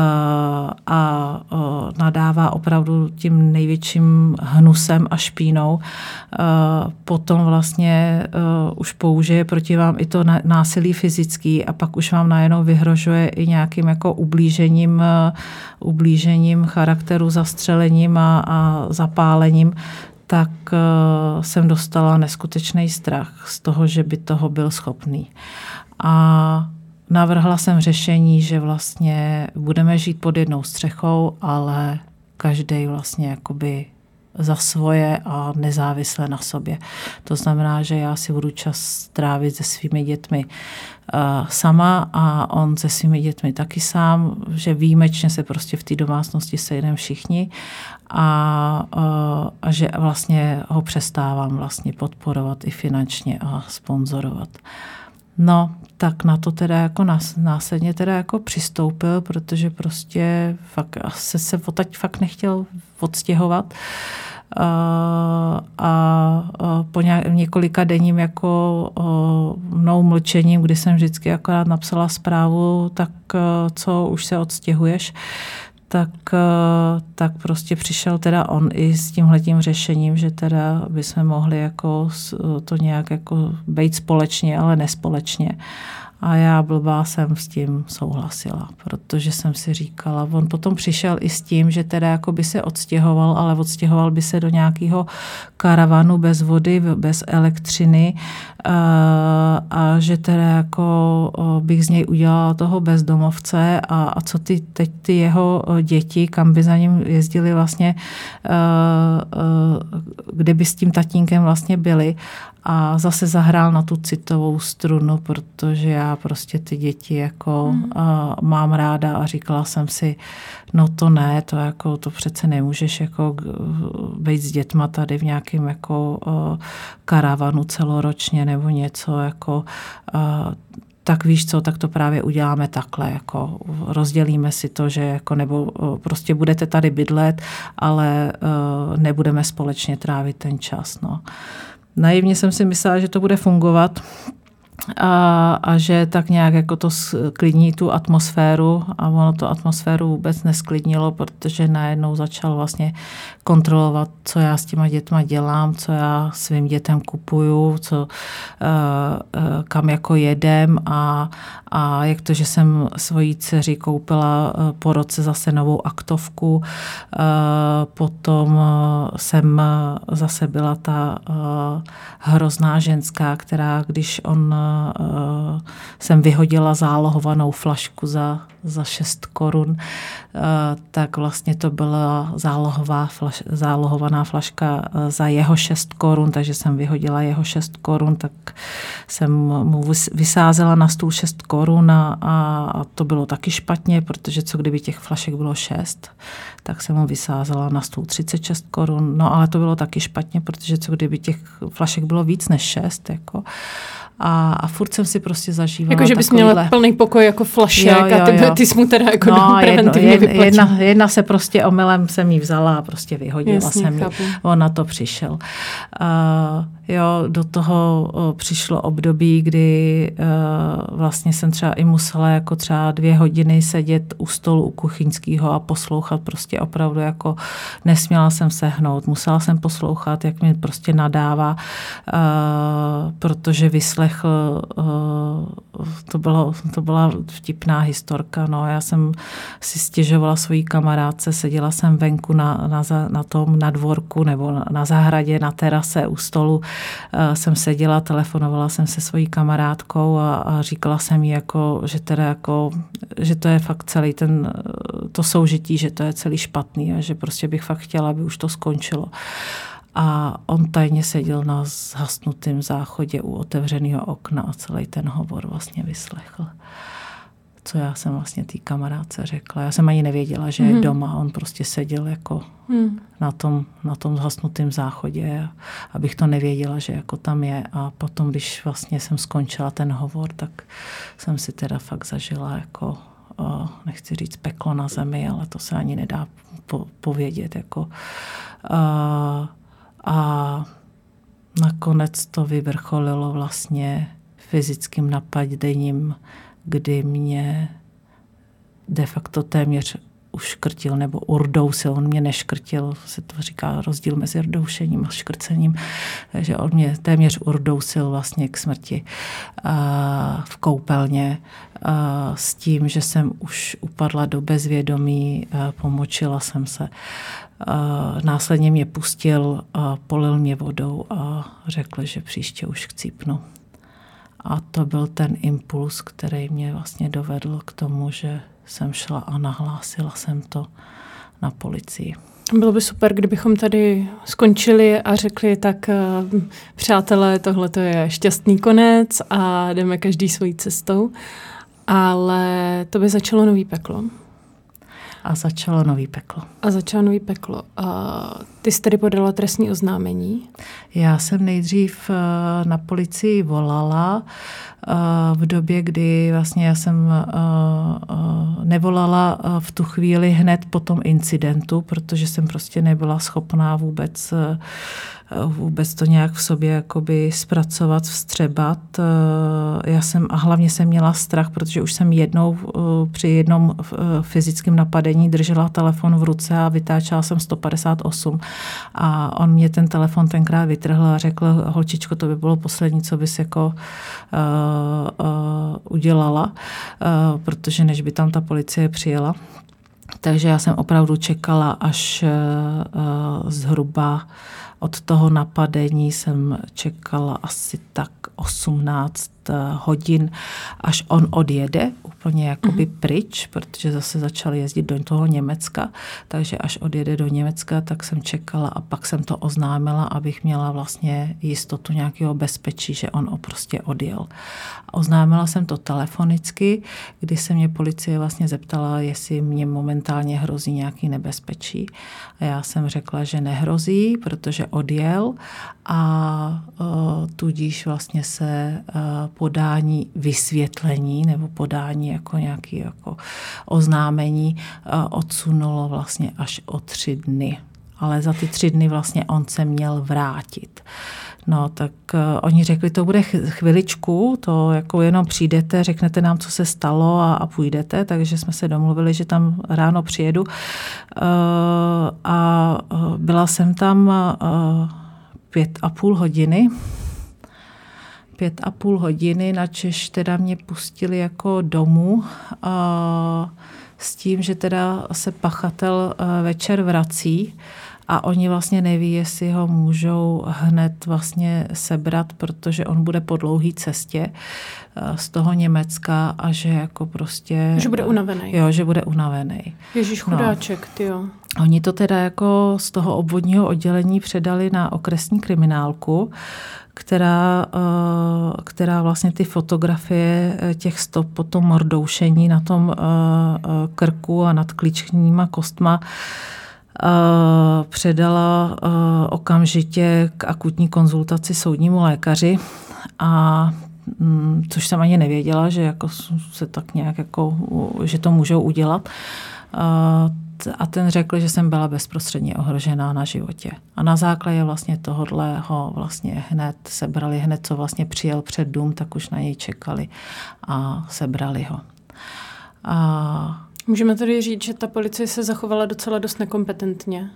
a uh, nadává opravdu tím největším hnusem a špínou, uh, potom vlastně uh, už použije proti vám i to násilí fyzický a pak už vám najednou vyhrožuje i nějakým jako ublížením, uh, ublížením charakteru, zastřelením a, a zapálením, tak jsem dostala neskutečný strach z toho, že by toho byl schopný. A navrhla jsem řešení, že vlastně budeme žít pod jednou střechou, ale každý vlastně jakoby za svoje a nezávisle na sobě. To znamená, že já si budu čas strávit se svými dětmi uh, sama a on se svými dětmi taky sám, že výjimečně se prostě v té domácnosti sejdeme všichni a, uh, a že vlastně ho přestávám vlastně podporovat i finančně a sponzorovat. No, tak na to teda jako nás, následně teda jako přistoupil, protože prostě fakt se, se otať fakt nechtěl odstěhovat. A, a po několika denním jako mnou mlčením, kdy jsem vždycky akorát napsala zprávu, tak co, už se odstěhuješ, tak, tak prostě přišel teda on i s tímhletím řešením, že teda bychom mohli jako to nějak jako být společně, ale nespolečně. A já blbá jsem s tím souhlasila, protože jsem si říkala, on potom přišel i s tím, že teda jako by se odstěhoval, ale odstěhoval by se do nějakého karavanu bez vody, bez elektřiny a, a že teda jako bych z něj udělala toho bezdomovce. A, a co ty teď ty jeho děti, kam by za ním jezdili vlastně, kde by s tím tatínkem vlastně byli a zase zahrál na tu citovou strunu, protože já prostě ty děti jako mm. uh, mám ráda a říkala jsem si, no to ne, to jako to přece nemůžeš jako být s dětma tady v nějakém jako uh, karavanu celoročně nebo něco jako uh, tak víš co, tak to právě uděláme takhle, jako rozdělíme si to, že jako nebo prostě budete tady bydlet, ale uh, nebudeme společně trávit ten čas, no. Naivně jsem si myslela, že to bude fungovat a, a že tak nějak jako to sklidní tu atmosféru a ono to atmosféru vůbec nesklidnilo, protože najednou začal vlastně kontrolovat, co já s těma dětma dělám, co já svým dětem kupuju, co, uh, uh, kam jako jedem a, a jak to, že jsem svojí dceři koupila uh, po roce zase novou aktovku, uh, potom uh, jsem zase byla ta hrozná ženská, která, když on jsem vyhodila zálohovanou flašku za, za 6 korun, tak vlastně to byla zálohová flaš, zálohovaná flaška za jeho 6 korun, takže jsem vyhodila jeho 6 korun, tak jsem mu vysázela na stůl 6 korun a, a to bylo taky špatně, protože co kdyby těch flašek bylo 6, tak jsem mu vysázela na stůl 36 korun, no ale to bylo taky špatně, protože co kdyby těch flašek bylo víc než 6, jako. A, a furt jsem si prostě zažívala Jako, že bys měla plný pokoj jako flašek jo, jo, a ty, ty jsi mu teda jako no, preventivně jedno, jedna, jedna se prostě omylem jsem jí vzala a prostě vyhodila Jasně, jsem jí. On na to přišel. Uh, Jo, do toho přišlo období, kdy uh, vlastně jsem třeba i musela jako třeba dvě hodiny sedět u stolu u kuchyňského a poslouchat prostě opravdu jako nesměla jsem se hnout. Musela jsem poslouchat, jak mi prostě nadává, uh, protože vyslechl, uh, to, bylo, to byla vtipná historka, no, já jsem si stěžovala svojí kamarádce, seděla jsem venku na, na, na tom nadvorku nebo na, na zahradě, na terase u stolu jsem seděla, telefonovala jsem se svojí kamarádkou a, a říkala jsem jí, jako, že, teda jako, že to je fakt celý ten, eh, to soužití, že to je celý špatný a že prostě bych fakt chtěla, aby už to skončilo. A on tajně seděl na zhasnutém záchodě u otevřeného okna a celý ten hovor vlastně vyslechl co já jsem vlastně té kamarádce řekla. Já jsem ani nevěděla, že je mm. doma. On prostě seděl jako mm. na tom, na tom zhasnutém záchodě, abych to nevěděla, že jako tam je. A potom, když vlastně jsem skončila ten hovor, tak jsem si teda fakt zažila jako nechci říct peklo na zemi, ale to se ani nedá po, povědět. Jako, a, a nakonec to vyvrcholilo vlastně fyzickým napadením kdy mě de facto téměř uškrtil nebo urdousil. On mě neškrtil, se to říká rozdíl mezi rdoušením a škrcením, že on mě téměř urdousil vlastně k smrti a v koupelně a s tím, že jsem už upadla do bezvědomí, pomočila jsem se. A následně mě pustil a polil mě vodou a řekl, že příště už chcípnu. A to byl ten impuls, který mě vlastně dovedl k tomu, že jsem šla a nahlásila jsem to na policii. Bylo by super, kdybychom tady skončili a řekli, tak eh, přátelé, tohle to je šťastný konec a jdeme každý svojí cestou. Ale to by začalo nový peklo. A začalo nový peklo. A začalo nový peklo. A ty jsi tedy podala trestní oznámení? Já jsem nejdřív eh, na policii volala eh, v době, kdy vlastně já jsem eh, nevolala v tu chvíli hned po tom incidentu, protože jsem prostě nebyla schopná vůbec vůbec to nějak v sobě jakoby zpracovat, vstřebat. Já jsem, a hlavně jsem měla strach, protože už jsem jednou při jednom fyzickém napadení držela telefon v ruce a vytáčela jsem 158 a on mě ten telefon tenkrát vytrhl a řekl, holčičko, to by bylo poslední, co bys jako uh, uh, udělala, uh, protože než by tam ta policie přijela. Takže já jsem opravdu čekala až uh, zhruba od toho napadení jsem čekala asi tak 18 hodin, až on odjede úplně jakoby mm-hmm. pryč, protože zase začal jezdit do toho Německa, takže až odjede do Německa, tak jsem čekala a pak jsem to oznámila, abych měla vlastně jistotu nějakého bezpečí, že on prostě odjel. Oznámila jsem to telefonicky, kdy se mě policie vlastně zeptala, jestli mě momentálně hrozí nějaký nebezpečí. A já jsem řekla, že nehrozí, protože odjel a uh, tudíž vlastně se uh, podání vysvětlení nebo podání jako nějaké jako oznámení odsunulo vlastně až o tři dny. Ale za ty tři dny vlastně on se měl vrátit. No, tak uh, oni řekli, to bude chviličku, to jako jenom přijdete, řeknete nám, co se stalo a, a půjdete, takže jsme se domluvili, že tam ráno přijedu. Uh, a byla jsem tam uh, pět a půl hodiny. Pět a půl hodiny, na Češ teda mě pustili jako domů a s tím, že teda se pachatel večer vrací a oni vlastně neví, jestli ho můžou hned vlastně sebrat, protože on bude po dlouhé cestě e, z toho Německa a že jako prostě... Že bude unavený. Jo, že bude unavený. Ježíš no. chudáček, no. ty jo. Oni to teda jako z toho obvodního oddělení předali na okresní kriminálku, která, eh, která vlastně ty fotografie eh, těch stop po tom mordoušení na tom eh, krku a nad klíčníma kostma předala okamžitě k akutní konzultaci soudnímu lékaři a mm, což jsem ani nevěděla, že jako se tak nějak jako, že to můžou udělat a ten řekl, že jsem byla bezprostředně ohrožená na životě. A na základě vlastně tohohle ho vlastně hned sebrali, hned co vlastně přijel před dům, tak už na něj čekali a sebrali ho. A Můžeme tedy říct, že ta policie se zachovala docela dost nekompetentně.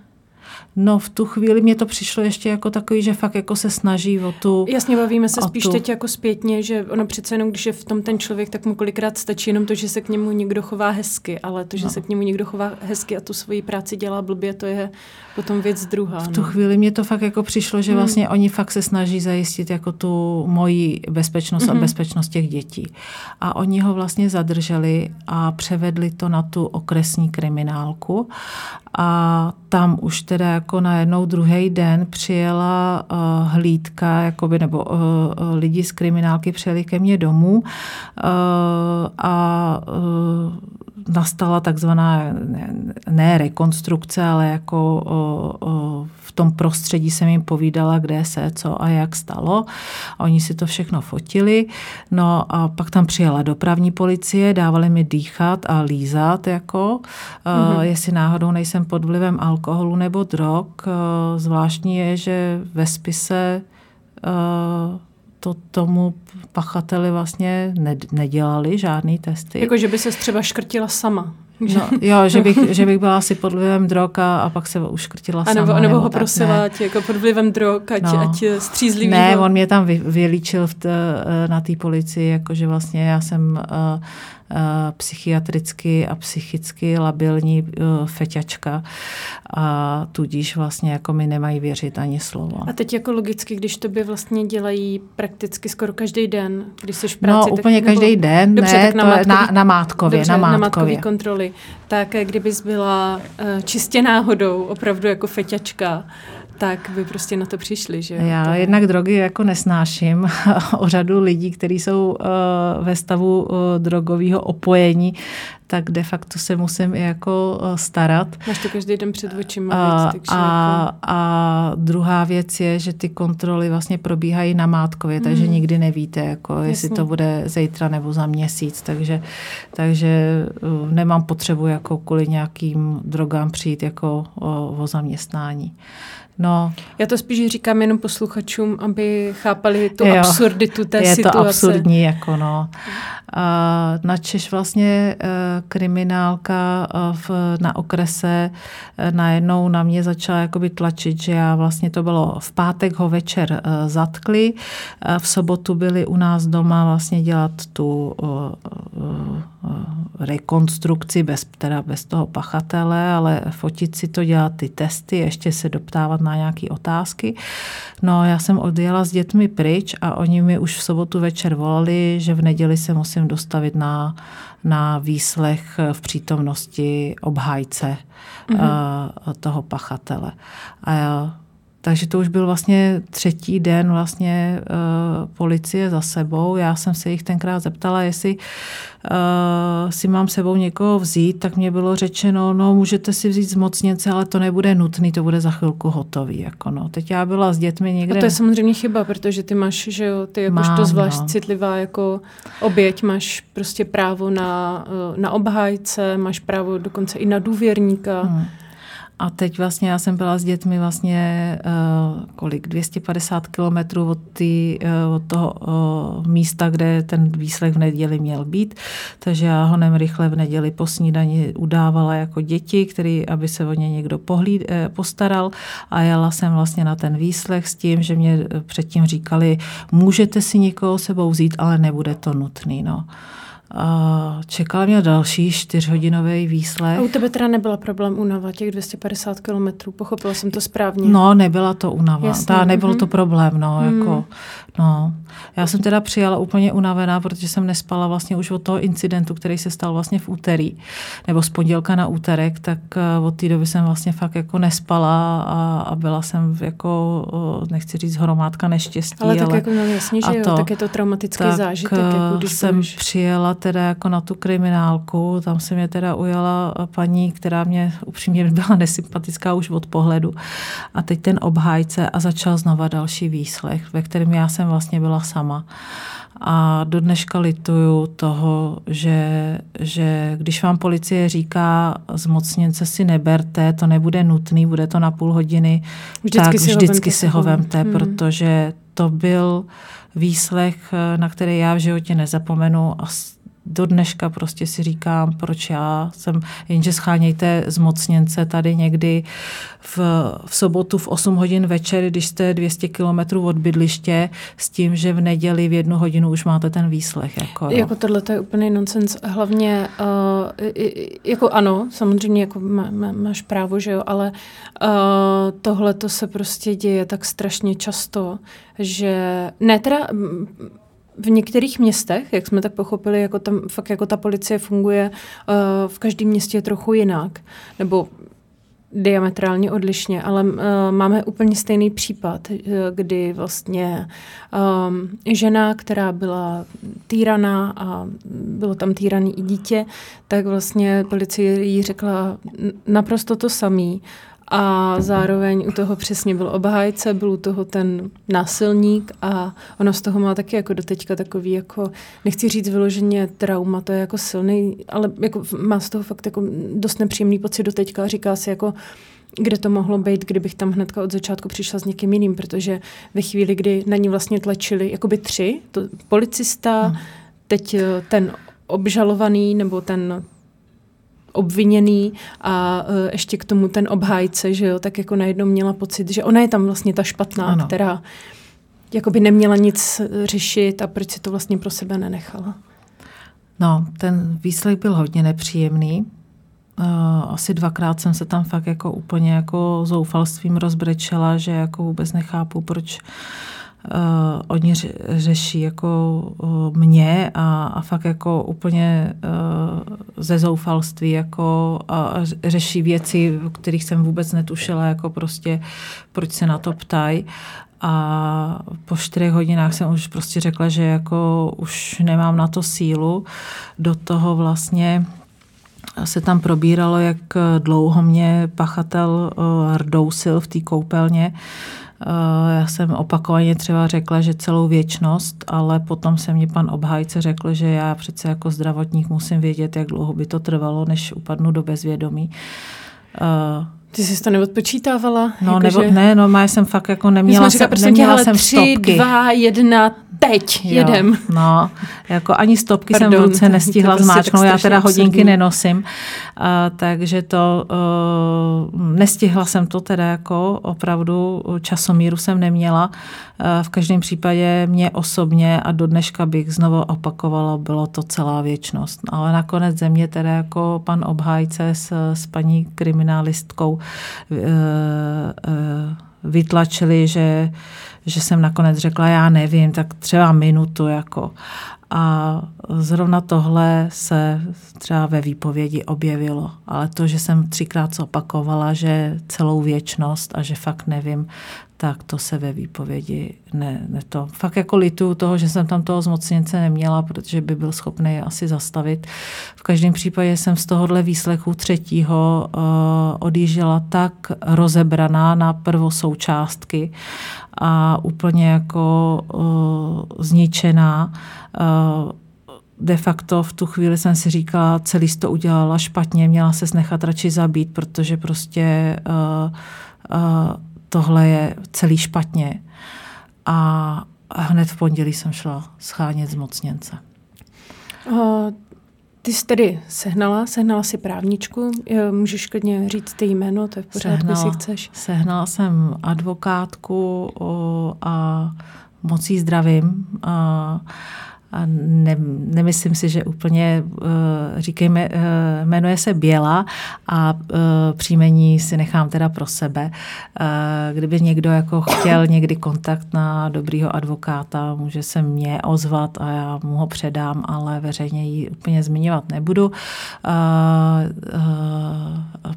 No v tu chvíli mě to přišlo ještě jako takový, že fakt jako se snaží o tu... Jasně, bavíme se spíš tu... teď jako zpětně, že ono přece jenom, když je v tom ten člověk, tak mu kolikrát stačí jenom to, že se k němu někdo chová hezky, ale to, že no. se k němu někdo chová hezky a tu svoji práci dělá blbě, to je potom věc druhá. V tu no. chvíli mě to fakt jako přišlo, že hmm. vlastně oni fakt se snaží zajistit jako tu moji bezpečnost hmm. a bezpečnost těch dětí. A oni ho vlastně zadrželi a převedli to na tu okresní kriminálku a tam už teda jako na jednou druhý den přijela uh, hlídka, jakoby, nebo uh, lidi z kriminálky přijeli ke mně domů uh, a uh, nastala takzvaná ne, ne rekonstrukce, ale jako o, o, v tom prostředí jsem jim povídala, kde se, co a jak stalo. A oni si to všechno fotili. No a pak tam přijela dopravní policie, dávali mi dýchat a lízat, jako, mm-hmm. jestli náhodou nejsem pod vlivem alkoholu nebo drog. Uh, zvláštní je, že ve spise uh, to tomu pachateli vlastně nedělali žádný testy. Jako, že by se třeba škrtila sama. No, jo, že bych, že bych byla asi pod vlivem drog a, a pak se uškrtila a nebo, sama. Nebo, nebo ho prosila, ať jako pod vlivem drog, ať, no. ať střízlivý. Ne, on mě tam vy, vylíčil v t, na té policii, jakože vlastně já jsem uh, Eh, psychiatricky a psychicky labilní eh, feťačka a tudíž vlastně jako mi nemají věřit ani slovo. A teď jako logicky, když to by vlastně dělají prakticky skoro každý den, když jsi v práci. No úplně tak, každý nebo, den, dobře, ne, tak na, mátkový, na, na Mátkově. Dobře, na Mátkově. na Mátkový kontroly. Tak eh, kdybys byla uh, čistě náhodou opravdu jako feťačka, tak by prostě na to přišli, že Já to... jednak drogy jako nesnáším o řadu lidí, kteří jsou uh, ve stavu uh, drogového opojení, tak de facto se musím i jako uh, starat. Máš to každý den před očima. A, a, jako... a druhá věc je, že ty kontroly vlastně probíhají na Mátkově, mm. takže nikdy nevíte, jako, Jasně. jestli to bude zítra nebo za měsíc, takže, takže uh, nemám potřebu jako kvůli nějakým drogám přijít jako o, o zaměstnání. No. Já to spíš říkám jenom posluchačům, aby chápali tu jo, absurditu té je situace. Je to absurdní, jako no. A na Češ vlastně e, kriminálka e, v, na okrese e, najednou na mě začala jakoby tlačit, že já vlastně to bylo v pátek ho večer zatkli, v sobotu byli u nás doma vlastně dělat tu rekonstrukci bez, teda bez toho pachatele, ale fotit si to, dělat ty testy, ještě se doptávat na nějaké otázky. No já jsem odjela s dětmi pryč a oni mi už v sobotu večer volali, že v neděli se musím dostavit na, na výslech v přítomnosti obhájce mm-hmm. toho pachatele. A já takže to už byl vlastně třetí den vlastně uh, policie za sebou. Já jsem se jich tenkrát zeptala, jestli uh, si mám sebou někoho vzít, tak mě bylo řečeno, no můžete si vzít zmocněnce, ale to nebude nutný, to bude za chvilku hotový. Jako no. Teď já byla s dětmi někde. A to je samozřejmě chyba, protože ty máš, že jo, ty jakož to zvlášť no. citlivá jako oběť, máš prostě právo na, eh, na obhájce, máš právo dokonce i na důvěrníka. Hmm. A teď vlastně já jsem byla s dětmi vlastně uh, kolik, 250 kilometrů od, uh, od toho uh, místa, kde ten výslech v neděli měl být. Takže já ho rychle v neděli po snídani udávala jako děti, který, aby se o ně někdo pohlíd, postaral. A jela jsem vlastně na ten výslech s tím, že mě předtím říkali, můžete si někoho sebou vzít, ale nebude to nutný. No. A čekal mě další čtyřhodinový výslech. A u tebe teda nebyla problém únava těch 250 kilometrů, pochopila jsem to správně. No, nebyla to únava, Jasně. Ta, nebyl mm-hmm. to problém, no, mm. jako, no. Já jsem teda přijala úplně unavená, protože jsem nespala vlastně už od toho incidentu, který se stal vlastně v úterý, nebo z pondělka na úterek, tak eh, od té doby jsem vlastně fakt jako nespala a, a byla jsem jako, nechci říct hromádka neštěstí. Ale tak ale, jako jasně, že jo, to, tak je to traumatický tak zážitek. Jako když jsem budeš... přijela teda jako na tu kriminálku, tam se mě teda ujala paní, která mě upřímně byla nesympatická už od pohledu. A teď ten obhájce a začal znova další výslech, ve kterém já jsem vlastně byla sama. A do dneška lituju toho, že, že když vám policie říká, zmocněnce si neberte, to nebude nutný, bude to na půl hodiny, vždycky tak si vždycky ho si ho vemte, hmm. protože to byl výslech, na který já v životě nezapomenu a do dneška prostě si říkám, proč já jsem, jenže schánějte zmocněnce tady někdy v, v sobotu v 8 hodin večer, když jste 200 kilometrů od bydliště, s tím, že v neděli v jednu hodinu už máte ten výslech. Jako, jako tohle to je úplný nonsens. Hlavně, uh, jako ano, samozřejmě jako má, má, máš právo, že jo, ale uh, tohle to se prostě děje tak strašně často, že ne teda v některých městech, jak jsme tak pochopili, jako tam fakt jako ta policie funguje uh, v každém městě trochu jinak, nebo diametrálně odlišně, ale uh, máme úplně stejný případ, uh, kdy vlastně um, žena, která byla týraná a bylo tam týraný i dítě, tak vlastně policie jí řekla naprosto to samý a zároveň u toho přesně byl obhájce, byl u toho ten násilník a ona z toho má taky jako doteďka takový jako, nechci říct vyloženě trauma, to je jako silný, ale jako má z toho fakt jako dost nepříjemný pocit doteďka a říká si jako, kde to mohlo být, kdybych tam hnedka od začátku přišla s někým jiným, protože ve chvíli, kdy na ní vlastně tlačili jakoby tři, to policista, hmm. teď eh, ten obžalovaný nebo ten obviněný a uh, ještě k tomu ten obhájce, že jo, tak jako najednou měla pocit, že ona je tam vlastně ta špatná, ano. která jako by neměla nic řešit a proč si to vlastně pro sebe nenechala. No, ten výsledek byl hodně nepříjemný. Uh, asi dvakrát jsem se tam fakt jako úplně jako zoufalstvím rozbrečela, že jako vůbec nechápu, proč uh, oni řeší jako uh, mě a, a fakt jako úplně uh, ze zoufalství jako a řeší věci, o kterých jsem vůbec netušila, jako prostě proč se na to ptají. A po čtyřech hodinách jsem už prostě řekla, že jako už nemám na to sílu. Do toho vlastně se tam probíralo, jak dlouho mě pachatel rdousil v té koupelně. Eh, já jsem opakovaně třeba řekla, že celou věčnost, ale potom se mě pan obhájce řekl, že já přece jako zdravotník musím vědět, jak dlouho by to trvalo, než upadnu do bezvědomí. Uh, ty jsi to neodpočítávala? No, jako nebo, že... ne, no, má jsem fakt jako neměla, jsem, prostě neměla jsem tři, stopky. dva, jedna, teď jo, jedem. No, jako ani stopky Pardon, jsem v ruce nestihla prostě zmáčknout, já teda hodinky absurdní. nenosím, uh, takže to uh, nestihla jsem to teda jako opravdu, časomíru jsem neměla. Uh, v každém případě mě osobně a do dneška bych znovu opakovala, bylo to celá věčnost. Ale nakonec země teda jako pan obhájce s, s paní kriminalistkou uh, uh, vytlačili, že že jsem nakonec řekla, já nevím, tak třeba minutu jako. A zrovna tohle se třeba ve výpovědi objevilo. Ale to, že jsem třikrát zopakovala, že celou věčnost a že fakt nevím, tak to se ve výpovědi ne, ne to. Fakt jako lituju toho, že jsem tam toho zmocněnce neměla, protože by byl schopný asi zastavit. V každém případě jsem z tohohle výslechu třetího uh, odjížděla tak rozebraná na prvosoučástky a úplně jako uh, zničená. Uh, de facto v tu chvíli jsem si říkala, celý to udělala špatně, měla se nechat radši zabít, protože prostě uh, uh, tohle je celý špatně. A hned v pondělí jsem šla schánět zmocněnce. Uh, ty jsi tedy sehnala, sehnala si právničku, můžeš klidně říct ty jméno, to je v pořádku, sehnala, jestli chceš. Sehnala jsem advokátku o, a moc jí zdravím. A, a ne, nemyslím si, že úplně, uh, říkejme, uh, jmenuje se Běla a uh, příjmení si nechám teda pro sebe. Kdyby někdo jako chtěl někdy kontakt na dobrýho advokáta, může se mě ozvat a já mu ho předám, ale veřejně ji úplně zmiňovat nebudu.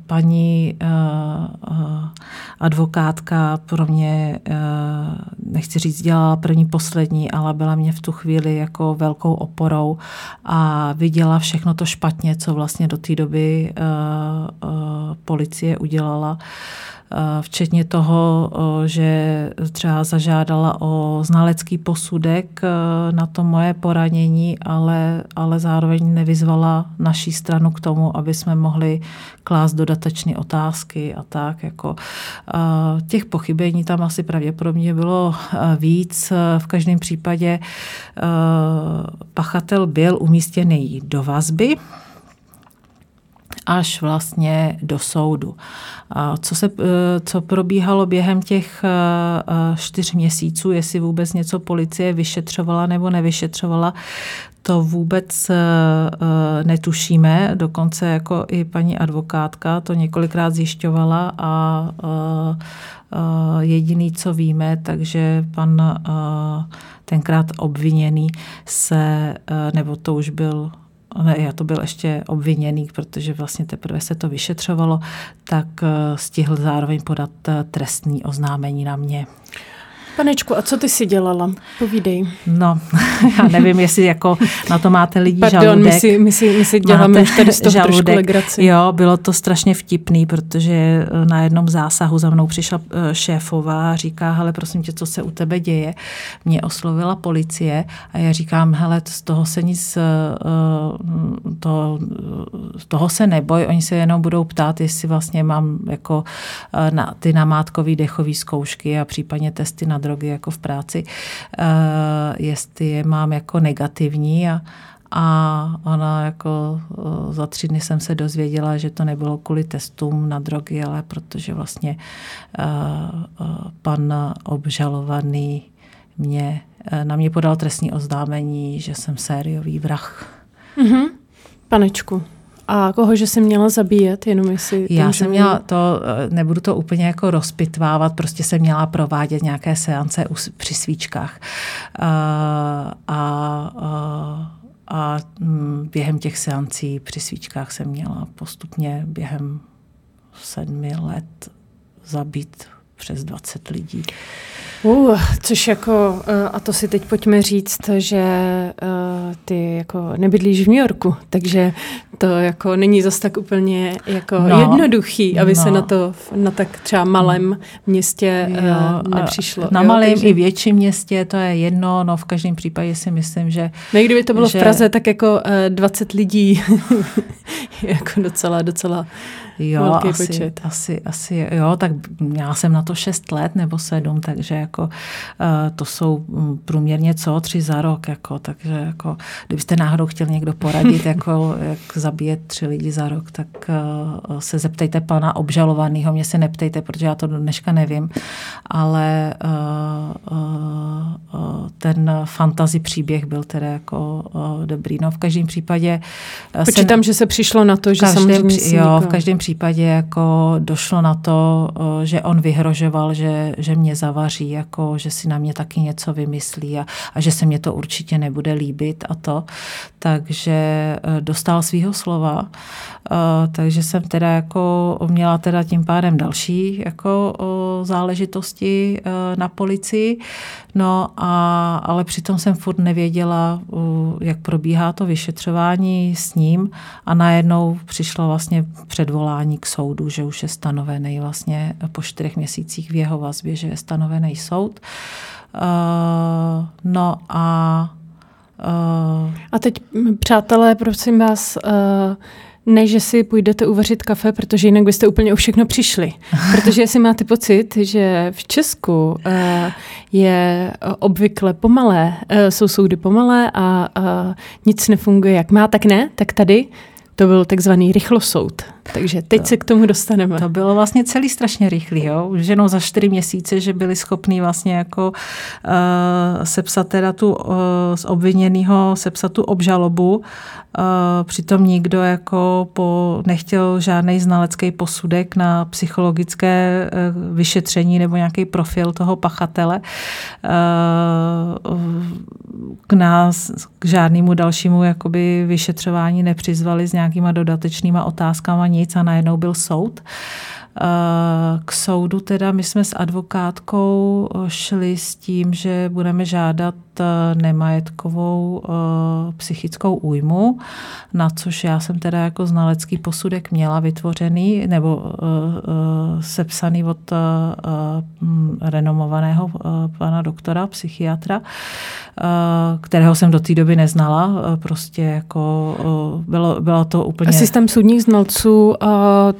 Paní advokátka pro mě, nechci říct, dělala první, poslední, ale byla mě v tu chvíli jako jako velkou oporou a viděla všechno to špatně, co vlastně do té doby uh, uh, policie udělala. Včetně toho, že třeba zažádala o znalecký posudek na to moje poranění, ale, ale zároveň nevyzvala naší stranu k tomu, aby jsme mohli klást dodatečné otázky a tak. Jako, těch pochybení tam asi pravděpodobně bylo víc. V každém případě pachatel byl umístěný do vazby, až vlastně do soudu. Co, se, e, co probíhalo během těch e, e, čtyř měsíců, jestli vůbec něco policie vyšetřovala nebo nevyšetřovala, to vůbec netušíme. Dokonce jako i paní advokátka to několikrát zjišťovala a jediný, co víme, takže pan tenkrát obviněný se, nebo to už byl ne, já to byl ještě obviněný, protože vlastně teprve se to vyšetřovalo, tak eh, stihl zároveň podat eh, trestní oznámení na mě. Panečku, a co ty si dělala? Povídej. No, já nevím, jestli jako na to máte lidi Pardon, žaludek. my si, my si, my si děláme už tady z toho žaludek. trošku legraci. Jo, bylo to strašně vtipný, protože eh, na jednom zásahu za mnou přišla eh, šéfová a říká, hele, prosím tě, co se u tebe děje? Mě oslovila policie a já říkám, hele, z toho se nic, eh, to, z toho se neboj, oni se jenom budou ptát, jestli vlastně mám jako na, ty namátkový dechový zkoušky a případně testy na drogy jako v práci, eh, jestli je mám jako negativní a, a ona jako eh, za tři dny jsem se dozvěděla, že to nebylo kvůli testům na drogy, ale protože vlastně eh, pan obžalovaný mě, na mě podal trestní oznámení, že jsem sériový vrah. Mm-hmm. Panečku, a koho, že jsi měla zabíjet, jenom jestli... Já jsem měla to, eh, nebudu to úplně jako rozpitvávat, prostě jsem měla provádět nějaké seance při svíčkách. A, a, a, a mm, během těch seancí při svíčkách jsem měla postupně během sedmi let zabít přes 20 lidí. Uh, což jako, uh, a to si teď pojďme říct, že uh, ty jako nebydlíš v New Yorku, takže to jako není zas tak úplně jako no, jednoduchý, aby no. se na to na tak třeba malém městě uh, jo, nepřišlo. Na jo, malém takže... i větším městě to je jedno, no v každém případě si myslím, že... No i kdyby to bylo že... v Praze, tak jako uh, 20 lidí jako docela, docela jo, velký asi, počet. Asi, asi, jo, tak já jsem na to 6 let nebo 7, takže jako uh, to jsou mm, průměrně co, tři za rok, jako, takže jako, kdybyste náhodou chtěl někdo poradit, jako, jak zabíjet tři lidi za rok, tak uh, se zeptejte pana obžalovaného, mě se neptejte, protože já to do dneška nevím, ale uh, ten fantazy příběh byl tedy jako dobrý. No v každém případě... Počítám, jsem, že se přišlo na to, že samozřejmě... Jo, v každém případě jako došlo na to, že on vyhrožoval, že, že mě zavaří, jako, že si na mě taky něco vymyslí a, a že se mě to určitě nebude líbit a to. Takže dostal svýho slova. Takže jsem teda jako měla teda tím pádem další jako záležitosti na policii. No a, ale přitom jsem furt nevěděla, jak probíhá to vyšetřování s ním a najednou přišlo vlastně předvolání k soudu, že už je stanovený vlastně po čtyřech měsících v jeho vazbě, že je stanovený soud. Uh, no a uh, a teď, přátelé, prosím vás, uh, ne, že si půjdete uvařit kafe, protože jinak byste úplně o všechno přišli. Protože jestli máte pocit, že v Česku je obvykle pomalé, jsou soudy pomalé a nic nefunguje jak má, tak ne, tak tady to byl takzvaný rychlosoud. Takže teď to, se k tomu dostaneme. To bylo vlastně celý strašně rychlý, jo. Už jenom za čtyři měsíce, že byli schopní vlastně jako uh, sepsat teda tu uh, z obviněného sepsat tu obžalobu. Uh, přitom nikdo jako po, nechtěl žádný znalecký posudek na psychologické uh, vyšetření nebo nějaký profil toho pachatele. Uh, k nás, k žádnému dalšímu jakoby vyšetřování nepřizvali s nějakýma dodatečnýma otázkama nic a najednou byl soud. Eh, k soudu teda my jsme s advokátkou eh, šli s tím, že budeme žádat nemajetkovou psychickou újmu na což já jsem teda jako znalecký posudek měla vytvořený nebo uh, sepsaný od renomovaného pana doktora, psychiatra, kterého jsem do té doby neznala. Prostě jako bylo, bylo to úplně... Systém soudních znalců,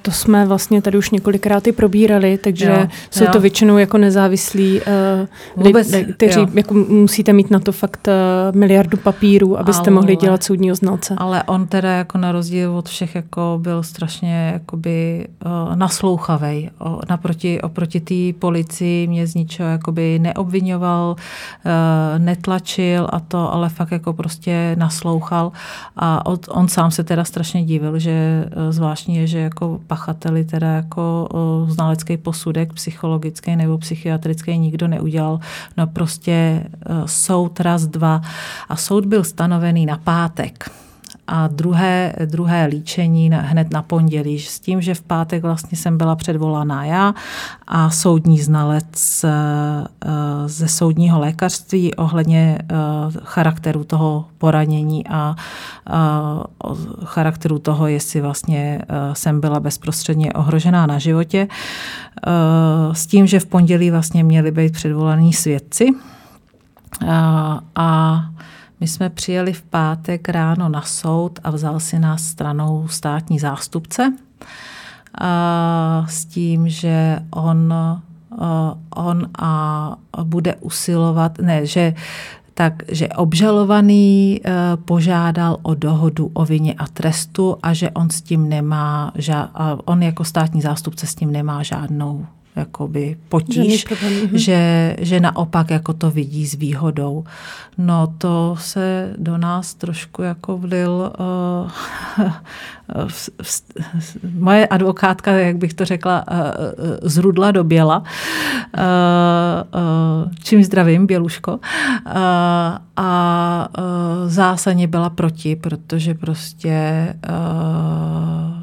to jsme vlastně tady už několikrát i probírali, takže jo, jsou jo. to většinou jako nezávislí uh, Vůbec, lidi, kteří jako musíte mít na to fakt uh, miliardu papírů, abyste ale, mohli dělat soudního znalce. Ale on teda jako na rozdíl od všech jako byl strašně jakoby uh, naslouchavej. O, naproti, oproti té policii mě z ničeho jakoby neobvinoval, uh, netlačil a to, ale fakt jako prostě naslouchal a od, on sám se teda strašně divil, že uh, zvláštní je, že jako pachateli teda jako uh, znalecký posudek psychologický nebo psychiatrický nikdo neudělal. No prostě uh, soud raz, dva a soud byl stanovený na pátek a druhé, druhé líčení hned na pondělí. S tím, že v pátek vlastně jsem byla předvolaná já a soudní znalec eh, ze soudního lékařství ohledně eh, charakteru toho poranění a charakteru toho, jestli vlastně eh, jsem byla bezprostředně ohrožená na životě. S tím, že v pondělí vlastně měli být předvolaní svědci a, my jsme přijeli v pátek ráno na soud a vzal si nás stranou státní zástupce a s tím, že on, on a bude usilovat, ne, že tak, že obžalovaný e, požádal o dohodu o vině a trestu a že on s tím nemá, on jako státní zástupce s tím nemá žádnou jakoby potíž, mhm. že, že naopak jako to vidí s výhodou. No to se do nás trošku jako vlil uh, v, v, moje advokátka, jak bych to řekla, uh, zrudla do běla. Uh, uh, čím zdravím, Běluško. Uh, a uh, zásadně byla proti, protože prostě uh,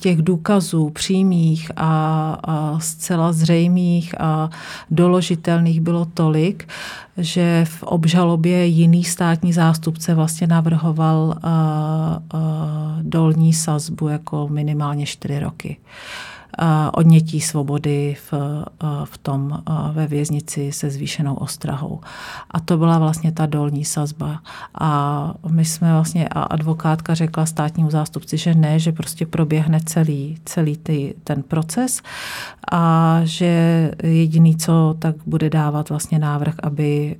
těch důkazů přímých a, a zcela zřejmých a doložitelných bylo tolik, že v obžalobě jiný státní zástupce vlastně navrhoval a, a, dolní sazbu jako minimálně čtyři roky odnětí svobody v, v tom ve věznici se zvýšenou ostrahou. A to byla vlastně ta dolní sazba. A my jsme vlastně, a advokátka řekla státnímu zástupci, že ne, že prostě proběhne celý, celý ty, ten proces a že jediný, co tak bude dávat vlastně návrh, aby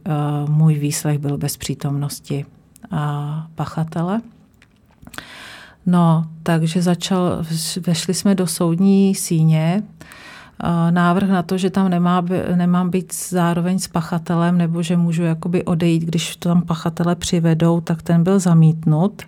můj výslech byl bez přítomnosti pachatele. No, takže začal, vešli jsme do soudní síně, návrh na to, že tam nemá, nemám být zároveň s pachatelem, nebo že můžu jakoby odejít, když tam pachatele přivedou, tak ten byl zamítnut.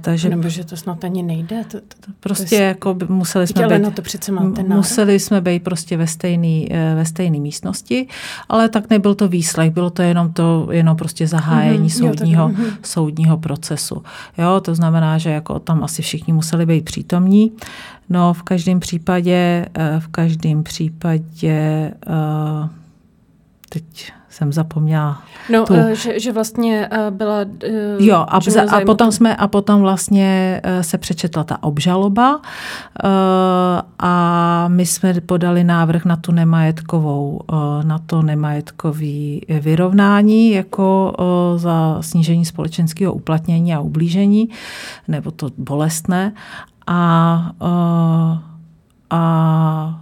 Takže Nebo že to snad ani nejde. To, to, to prostě to jako by museli jsme být, na to přece máte museli jsme být prostě ve stejné eh, ve stejné místnosti, ale tak nebyl to výslech, bylo to jenom to jenom prostě zahájení mm-hmm, soudního, jo, tak, mm-hmm. soudního procesu. Jo, to znamená, že jako tam asi všichni museli být přítomní. No v každém případě, eh, v každém případě teď jsem zapomněla. No, tu. Uh, že, že vlastně uh, byla... Uh, jo, a, a, potom jsme, a potom vlastně se přečetla ta obžaloba a my jsme podali návrh na tu nemajetkovou, na to nemajetkový vyrovnání jako za snížení společenského uplatnění a ublížení, nebo to bolestné. A, a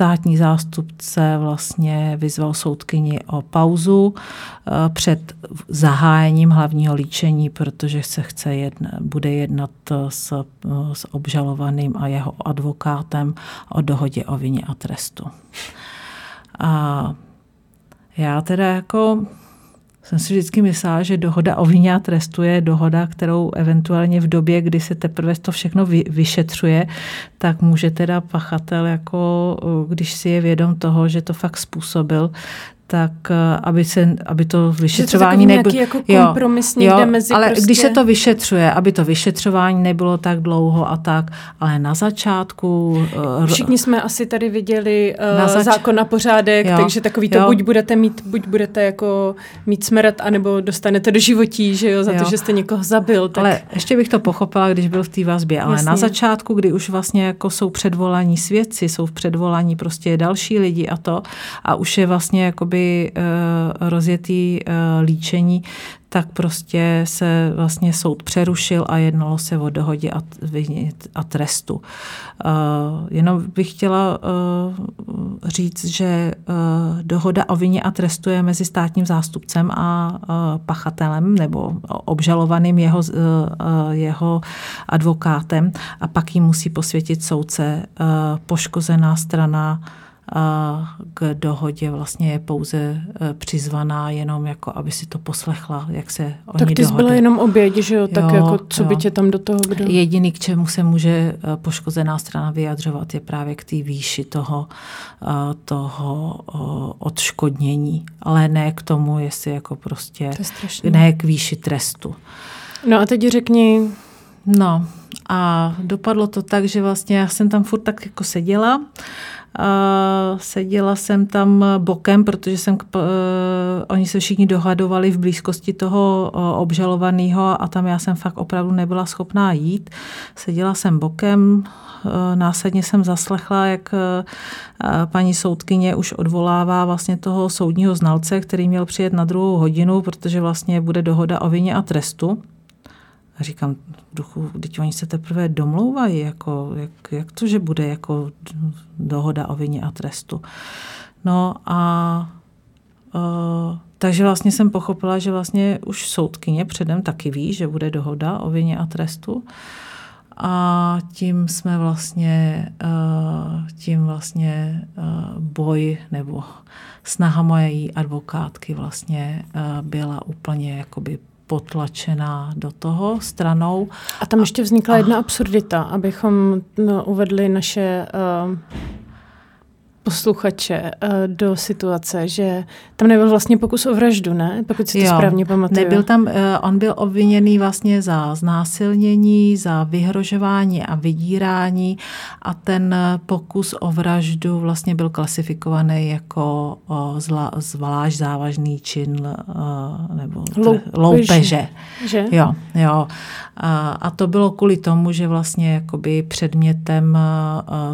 státní zástupce vlastně vyzval soudkyni o pauzu eh, před zahájením hlavního líčení, protože se chce jedna, bude jednat s, eh, s obžalovaným a jeho advokátem o dohodě o vině a trestu. A já teda jako jsem si vždycky myslela, že dohoda o vině a trestu je dohoda, kterou eventuálně v době, kdy se teprve to všechno vy, vyšetřuje, tak může teda pachatel, jako když si je vědom toho, že to fakt způsobil, tak eh, aby, se, aby to vyšetřování nebylo... jako kompromis jo, jo, mezi ale prostě... když se to vyšetřuje, aby to vyšetřování nebylo tak dlouho a tak, ale na začátku... Uh, Všichni jsme asi tady viděli uh, na zač... zákon na pořádek, jo, takže takový to jo. buď budete mít, buď budete jako mít smrt, anebo dostanete do životí, že jo, za jo. to, že jste někoho zabil. Tak... Ale ještě bych to pochopila, když byl v té vazbě, ale Jasně. na začátku, kdy už vlastně jako jsou předvolaní svědci, jsou v předvolání prostě další lidi a to, a už je vlastně jakoby uh, rozjetý uh, líčení, tak prostě se vlastně soud přerušil a jednalo se o dohodě a, a trestu. Uh, jenom bych chtěla říct, že dohoda o vině a trestu je mezi státním zástupcem a pachatelem nebo obžalovaným jeho, jeho advokátem a pak ji musí posvětit soudce. Poškozená strana k dohodě vlastně je pouze e, přizvaná jenom jako, aby si to poslechla, jak se oni Tak ty jsi byla jenom oběť, že jo? Tak jo, jako co jo. by tě tam do toho kdo? Jediný, k čemu se může e, poškozená strana vyjadřovat, je právě k té výši toho, e, toho odškodnění, ale ne k tomu, jestli jako prostě, ne k výši trestu. No a teď řekni, No a dopadlo to tak, že vlastně já jsem tam furt tak jako seděla seděla jsem tam bokem, protože jsem, uh, oni se všichni dohadovali v blízkosti toho obžalovaného a tam já jsem fakt opravdu nebyla schopná jít. Seděla jsem bokem, uh, následně jsem zaslechla, jak paní soudkyně už odvolává vlastně toho soudního znalce, který měl přijet na druhou hodinu, protože vlastně bude dohoda o vině a trestu. A říkám, duchu, teď oni se teprve domlouvají, jako, jak, jak to, že bude jako dohoda o vině a trestu. No a uh, takže vlastně jsem pochopila, že vlastně už soudkyně předem taky ví, že bude dohoda o vině a trestu. A tím jsme vlastně, uh, tím vlastně uh, boj nebo snaha moje advokátky vlastně byla úplně jakoby potlačená do toho stranou. A tam ještě vznikla a, jedna absurdita, abychom no, uvedli naše uh, posluchače uh, do situace, že tam nebyl vlastně pokus o vraždu, ne? Pokud si to jo, správně pamatuju. Nebyl tam, uh, on byl obviněný vlastně za znásilnění, za vyhrožování a vydírání a ten pokus o vraždu vlastně byl klasifikovaný jako zla, zvlášť závažný čin nebo Loupež. loupeže. Že? Jo, jo. A, a to bylo kvůli tomu, že vlastně jakoby předmětem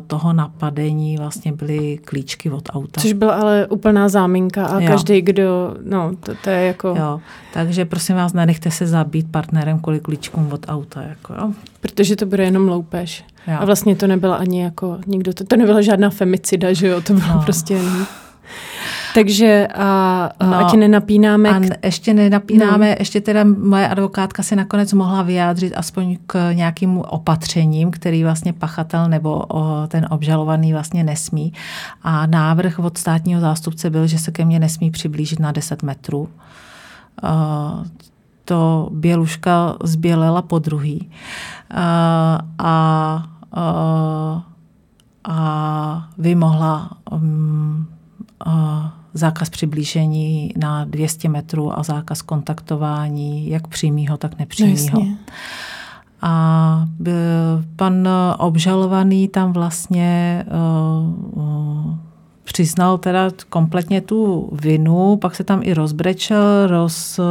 toho napadení vlastně byly klíčky od auta. Což byla ale úplná záminka a jo. každý, kdo, no, to, to je jako... Jo, takže prosím vás, nenechte se zabít partnerem kvůli klíčkům od auta, jako jo. Protože to bude jenom loupež. Jo. A vlastně to nebyla ani jako nikdo, to, to nebyla žádná femicida, že jo, to bylo no. prostě takže a, a no, ať nenapínáme. A ještě nenapínáme, no. ještě teda moje advokátka se nakonec mohla vyjádřit aspoň k nějakým opatřením, který vlastně pachatel nebo o, ten obžalovaný vlastně nesmí. A návrh od státního zástupce byl, že se ke mně nesmí přiblížit na 10 metrů. A, to Běluška zbělela po druhý. A, a, a, a vymohla um, a, zákaz přiblížení na 200 metrů a zákaz kontaktování jak přímého, tak nepřímého. No, a pan obžalovaný tam vlastně uh, přiznal teda kompletně tu vinu, pak se tam i rozbrečel, roz, uh,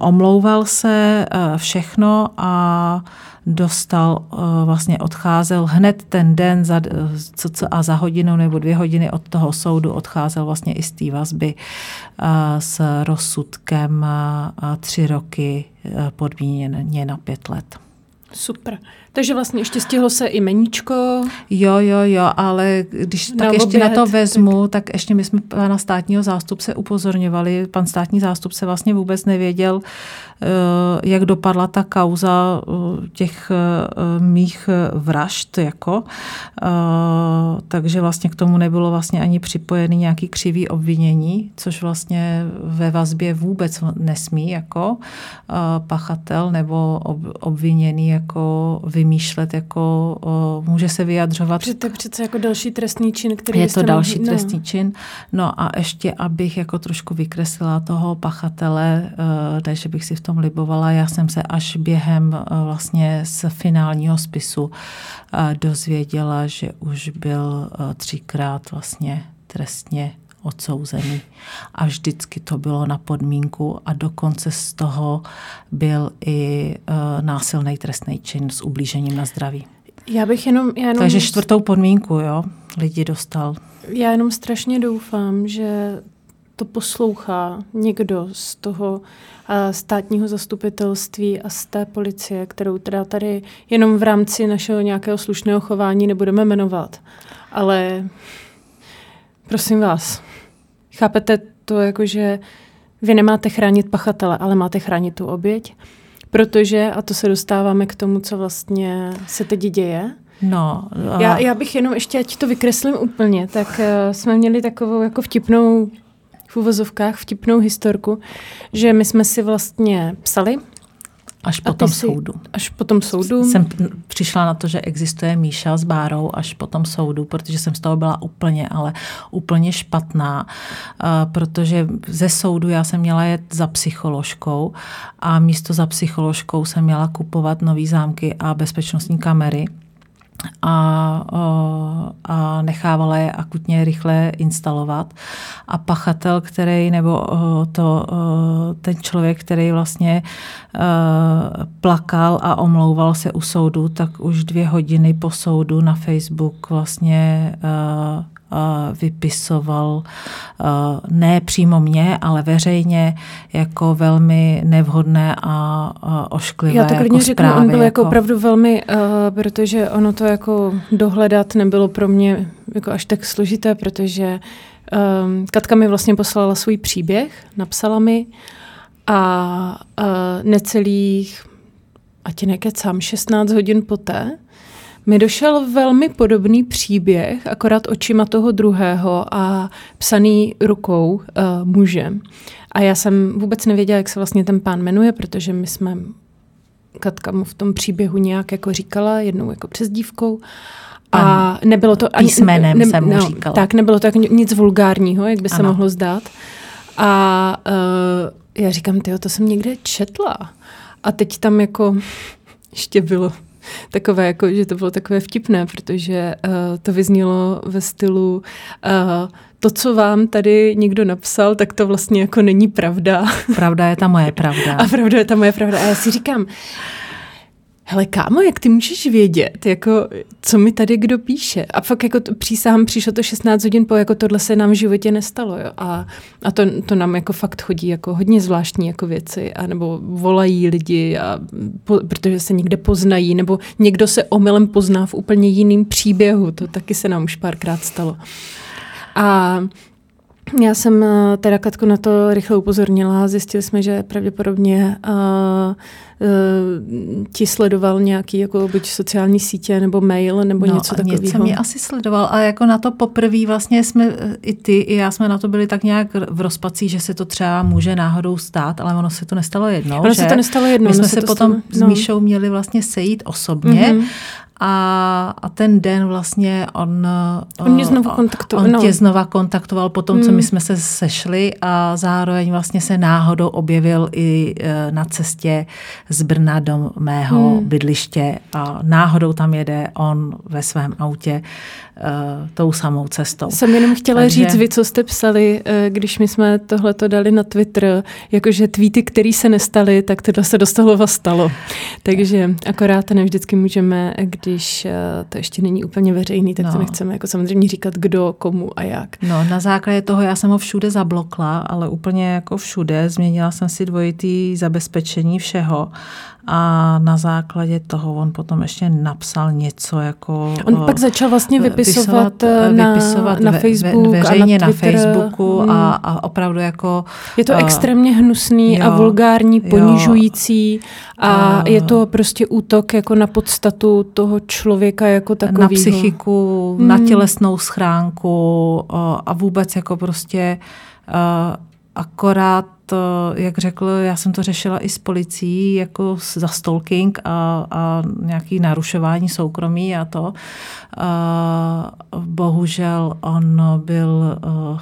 omlouval se, všechno a dostal, eh, vlastně odcházel hned ten den za, co, a za hodinu nebo dvě hodiny od toho soudu odcházel vlastně i z té vazby eh, s rozsudkem eh, tři roky podmíněně na pět let. Super. Takže vlastně ještě stihlo se i meníčko. Jo, jo, jo, ale když na tak ještě oběd, na to vezmu, tak... tak ještě my jsme pana státního zástupce upozorňovali. Pan státní zástupce vlastně vůbec nevěděl, eh, jak dopadla ta kauza, těch mých vražd, jako, takže vlastně k tomu nebylo vlastně ani připojený nějaký křivý obvinění, což vlastně ve vazbě vůbec nesmí jako pachatel nebo obviněný jako vymýšlet, jako může se vyjadřovat. Protože to je přece jako další trestný čin, který je to další no. trestný čin. No a ještě, abych jako trošku vykreslila toho pachatele, ne, že bych si v tom libovala, já jsem se až během vlastně z finálního spisu dozvěděla, že už byl třikrát vlastně trestně odsouzený. A vždycky to bylo na podmínku a dokonce z toho byl i uh, násilný trestný čin s ublížením na zdraví. Já bych jenom, já jenom... Takže čtvrtou podmínku, jo, lidi dostal. Já jenom strašně doufám, že to poslouchá někdo z toho státního zastupitelství a z té policie, kterou teda tady jenom v rámci našeho nějakého slušného chování nebudeme jmenovat. Ale prosím vás, chápete to jako, že vy nemáte chránit pachatele, ale máte chránit tu oběť? Protože, a to se dostáváme k tomu, co vlastně se teď děje, No, a... já, já bych jenom ještě, ať to vykreslím úplně, tak uh, jsme měli takovou jako vtipnou v uvozovkách vtipnou historku, že my jsme si vlastně psali Až po tom soudu. Až po tom soudu. Jsem přišla na to, že existuje Míša s Bárou až po tom soudu, protože jsem z toho byla úplně, ale úplně špatná, protože ze soudu já jsem měla jet za psycholožkou a místo za psycholožkou jsem měla kupovat nový zámky a bezpečnostní kamery a, a nechávala je akutně rychle instalovat. A pachatel, který, nebo to, ten člověk, který vlastně plakal a omlouval se u soudu, tak už dvě hodiny po soudu na Facebook vlastně vypisoval ne přímo mě, ale veřejně jako velmi nevhodné a ošklivé Já to klidně jako řeknu, on byl jako, jako opravdu velmi, protože ono to jako dohledat nebylo pro mě jako až tak složité, protože um, Katka mi vlastně poslala svůj příběh, napsala mi a necelých, ať nekecám, 16 hodin poté, mi došel velmi podobný příběh, akorát očima toho druhého a psaný rukou uh, muže. A já jsem vůbec nevěděla, jak se vlastně ten pán jmenuje, protože my jsme Katka mu v tom příběhu nějak jako říkala, jednou jako přezdívkou. A nebylo to ani... Písmenem ne, jsem mu no, říkala. Tak, nebylo to jako nic vulgárního, jak by se ano. mohlo zdát. A uh, já říkám, tyjo, to jsem někde četla. A teď tam jako ještě bylo takové, jako, že to bylo takové vtipné, protože uh, to vyznělo ve stylu uh, to, co vám tady někdo napsal, tak to vlastně jako není pravda. Pravda je ta moje pravda. A pravda je ta moje pravda. A já si říkám, hele kámo, jak ty můžeš vědět, jako, co mi tady kdo píše? A fakt jako to, přísahám, přišlo to 16 hodin po, jako tohle se nám v životě nestalo. Jo? A, a to, to nám jako fakt chodí jako hodně zvláštní jako věci, a nebo volají lidi, a, po, protože se někde poznají, nebo někdo se omylem pozná v úplně jiným příběhu. To taky se nám už párkrát stalo. A já jsem eh, teda Katku na to rychle upozornila. Zjistili jsme, že pravděpodobně uh, uh, ti sledoval nějaký jako buď sociální sítě nebo mail nebo no, něco takového. Něco mě asi sledoval, ale jako na to poprvé vlastně jsme i ty, i já jsme na to byli tak nějak v rozpací, že se to třeba může náhodou stát, ale ono se to nestalo jednou. Ono že? se to nestalo jednou. My jsme se, se potom stalo, s no. Míšou měli vlastně sejít osobně mm-hmm. A, a ten den vlastně on, on, mě znovu kontaktoval. On no. tě znova kontaktoval po tom, hmm. co my jsme se sešli a zároveň vlastně se náhodou objevil i e, na cestě z Brna do mého hmm. bydliště a náhodou tam jede on ve svém autě uh, tou samou cestou. Jsem jenom chtěla Takže... říct, vy, co jste psali, uh, když my jsme tohle to dali na Twitter, jakože tweety, které se nestaly, tak tohle se dost stalo. Takže akorát ne vždycky můžeme, kdy když to ještě není úplně veřejný, tak no. to nechceme jako samozřejmě říkat kdo, komu a jak. No, na základě toho já jsem ho všude zablokla, ale úplně jako všude. Změnila jsem si dvojitý zabezpečení všeho a na základě toho on potom ještě napsal něco jako... On uh, pak začal vlastně vypisovat, vypisovat na, vypisovat na Facebook ve, veřejně a na, Twitter. na Facebooku hmm. a, a opravdu jako... Je to uh, extrémně hnusný jo, a vulgární, ponižující jo, a uh, je to prostě útok jako na podstatu toho člověka jako takového. Na psychiku, hmm. na tělesnou schránku uh, a vůbec jako prostě uh, akorát jak řekl, já jsem to řešila i s policií, jako za stalking a, a nějaký narušování soukromí a to. A bohužel on byl uh,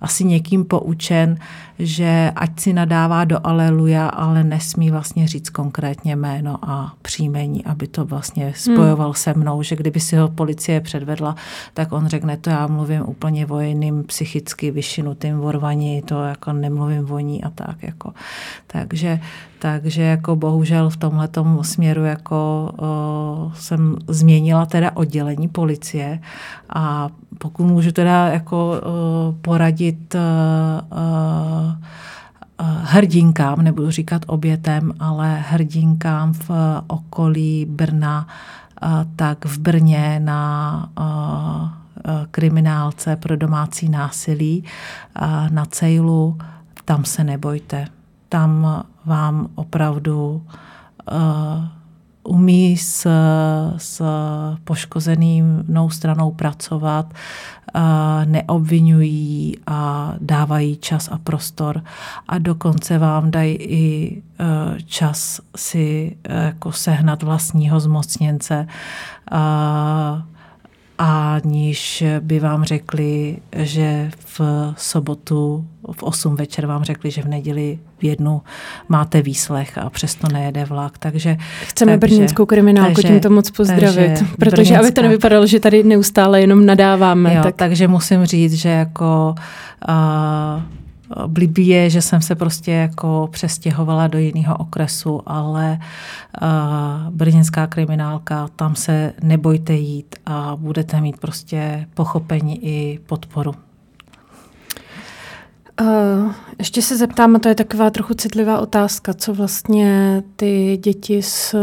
asi někým poučen, že ať si nadává do Aleluja, ale nesmí vlastně říct konkrétně jméno a příjmení, aby to vlastně spojoval hmm. se mnou, že kdyby si ho policie předvedla, tak on řekne, to já mluvím úplně o jiným psychicky vyšinutým vorvaní, to jako nemluvím voní a tak. Jako. Takže, takže jako bohužel v tomhle směru jako o, jsem změnila teda oddělení policie a pokud můžu teda jako o, poradit o, hrdinkám, nebudu říkat obětem, ale hrdinkám v okolí Brna, tak v Brně na kriminálce pro domácí násilí na Cejlu, tam se nebojte. Tam vám opravdu umí s, s poškozeným stranou pracovat, neobvinují a dávají čas a prostor a dokonce vám dají i e, čas si e, jako sehnat vlastního zmocněnce aniž by vám řekli, že v sobotu v 8 večer vám řekli, že v neděli v jednu máte výslech a přesto nejede vlak. Takže, Chceme takže, brněnskou kriminálku takže, tímto moc pozdravit, takže protože brněnská, aby to nevypadalo, že tady neustále jenom nadáváme. Jo, tak... Takže musím říct, že jako uh, Blíbí je, že jsem se prostě jako přestěhovala do jiného okresu, ale uh, brněnská kriminálka, tam se nebojte jít a budete mít prostě pochopení i podporu. Uh, ještě se zeptám, a to je taková trochu citlivá otázka, co vlastně ty děti z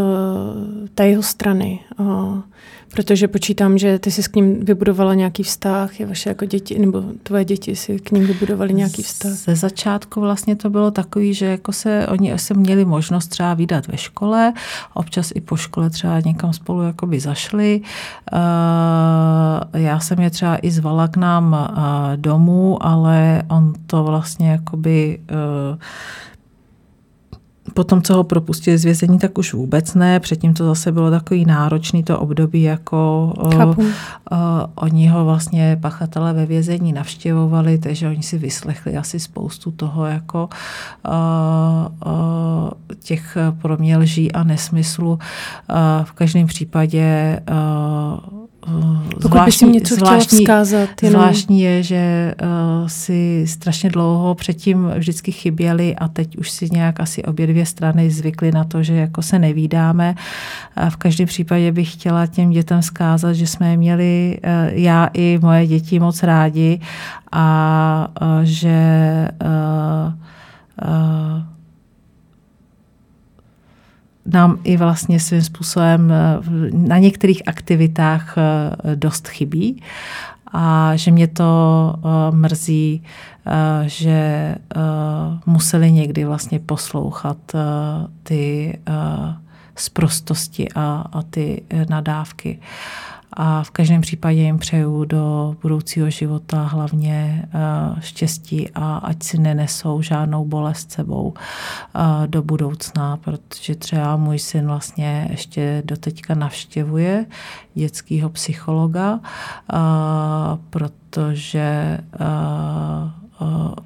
té jeho strany uh, Protože počítám, že ty jsi s ním vybudovala nějaký vztah, je vaše jako děti, nebo tvoje děti si k ním vybudovali nějaký vztah. Ze začátku vlastně to bylo takový, že jako se oni se měli možnost třeba vydat ve škole, občas i po škole třeba někam spolu jakoby zašli. Uh, já jsem je třeba i zvala k nám uh, domů, ale on to vlastně jakoby uh, Potom, co ho propustili z vězení, tak už vůbec ne. Předtím to zase bylo takový náročný to období, jako o, o, oni ho vlastně pachatele ve vězení navštěvovali, takže oni si vyslechli asi spoustu toho, jako o, o, těch pro mě lží a nesmyslu. V každém případě o, pokud zvláštní, něco zvláštní, vzkázat. Jenom... Zvláštní je, že uh, si strašně dlouho předtím vždycky chyběli a teď už si nějak asi obě dvě strany zvykly na to, že jako se nevídáme. A v každém případě bych chtěla těm dětem vzkázat, že jsme měli uh, já i moje děti moc rádi a uh, že uh, uh, nám i vlastně svým způsobem eh, na některých aktivitách eh, dost chybí. A že mě to eh, mrzí, že museli někdy vlastně poslouchat ty sprostosti a, a ty nadávky a v každém případě jim přeju do budoucího života hlavně eh, štěstí a ať si nenesou žádnou bolest sebou eh, do budoucna, protože třeba můj syn vlastně ještě doteďka navštěvuje dětského psychologa, eh, protože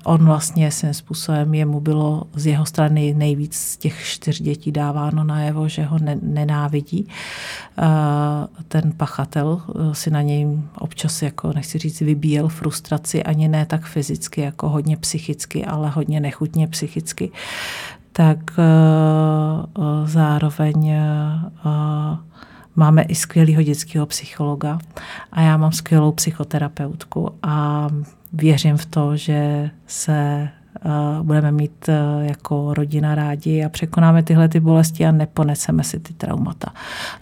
on vlastně svým způsobem, jemu bylo z jeho strany nejvíc z těch čtyř dětí dáváno najevo, že ho ne, nenávidí. Eh, ten pachatel eh, si na něj občas, jako nechci říct, vybíjel frustraci, ani ne tak fyzicky, jako hodně psychicky, ale hodně nechutně psychicky. Tak zároveň máme i skvělého dětského psychologa a já mám skvělou psychoterapeutku a věřím v to, že se uh, budeme mít uh, jako rodina rádi a překonáme tyhle ty bolesti a neponeseme si ty traumata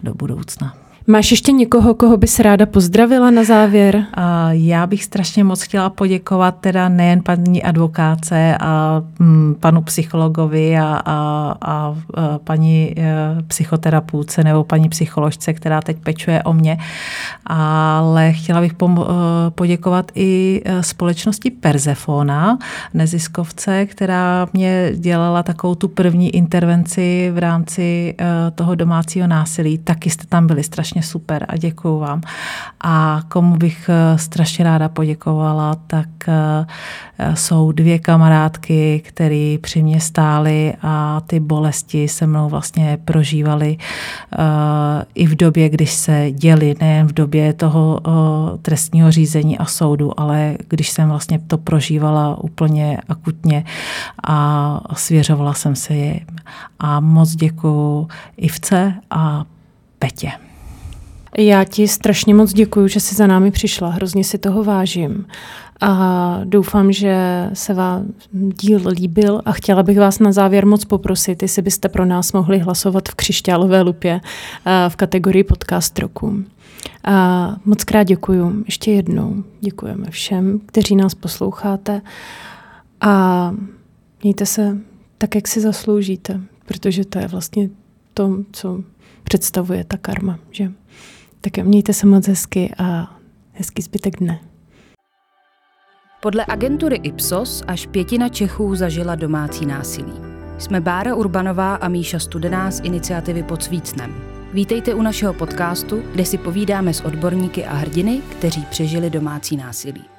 do budoucna. Máš ještě někoho, koho bys ráda pozdravila na závěr? Já bych strašně moc chtěla poděkovat teda nejen paní advokáce a mm, panu psychologovi a, a, a paní e, psychoterapůce nebo paní psycholožce, která teď pečuje o mě, ale chtěla bych e, poděkovat i e, společnosti Persefona, neziskovce, která mě dělala takovou tu první intervenci v rámci toho domácího násilí. Taky jste tam byli strašně strašně super a děkuju vám. A komu bych eh, strašně ráda poděkovala, tak eh, jsou dvě kamarádky, které při mě stály a ty bolesti se mnou vlastně prožívaly eh, i v době, když se děli, nejen v době toho trestního řízení a soudu, ale když jsem vlastně to prožívala úplně akutně a svěřovala jsem se jim. A moc děkuju Ivce a Petě. Já ti strašně moc děkuji, že jsi za námi přišla. Hrozně si toho vážím. A doufám, že se vám díl líbil a chtěla bych vás na závěr moc poprosit, jestli byste pro nás mohli hlasovat v křišťálové lupě v kategorii podcast roku. A moc krát děkuji ještě jednou. Děkujeme všem, kteří nás posloucháte a mějte se tak, jak si zasloužíte, protože to je vlastně to, co představuje ta karma, že? Tak mějte se moc hezky a hezký zbytek dne. Podle agentury Ipsos až pětina Čechů zažila domácí násilí. Jsme Bára Urbanová a Míša Studená z iniciativy Pod Svícnem. Vítejte u našeho podcastu, kde si povídáme s odborníky a hrdiny, kteří přežili domácí násilí.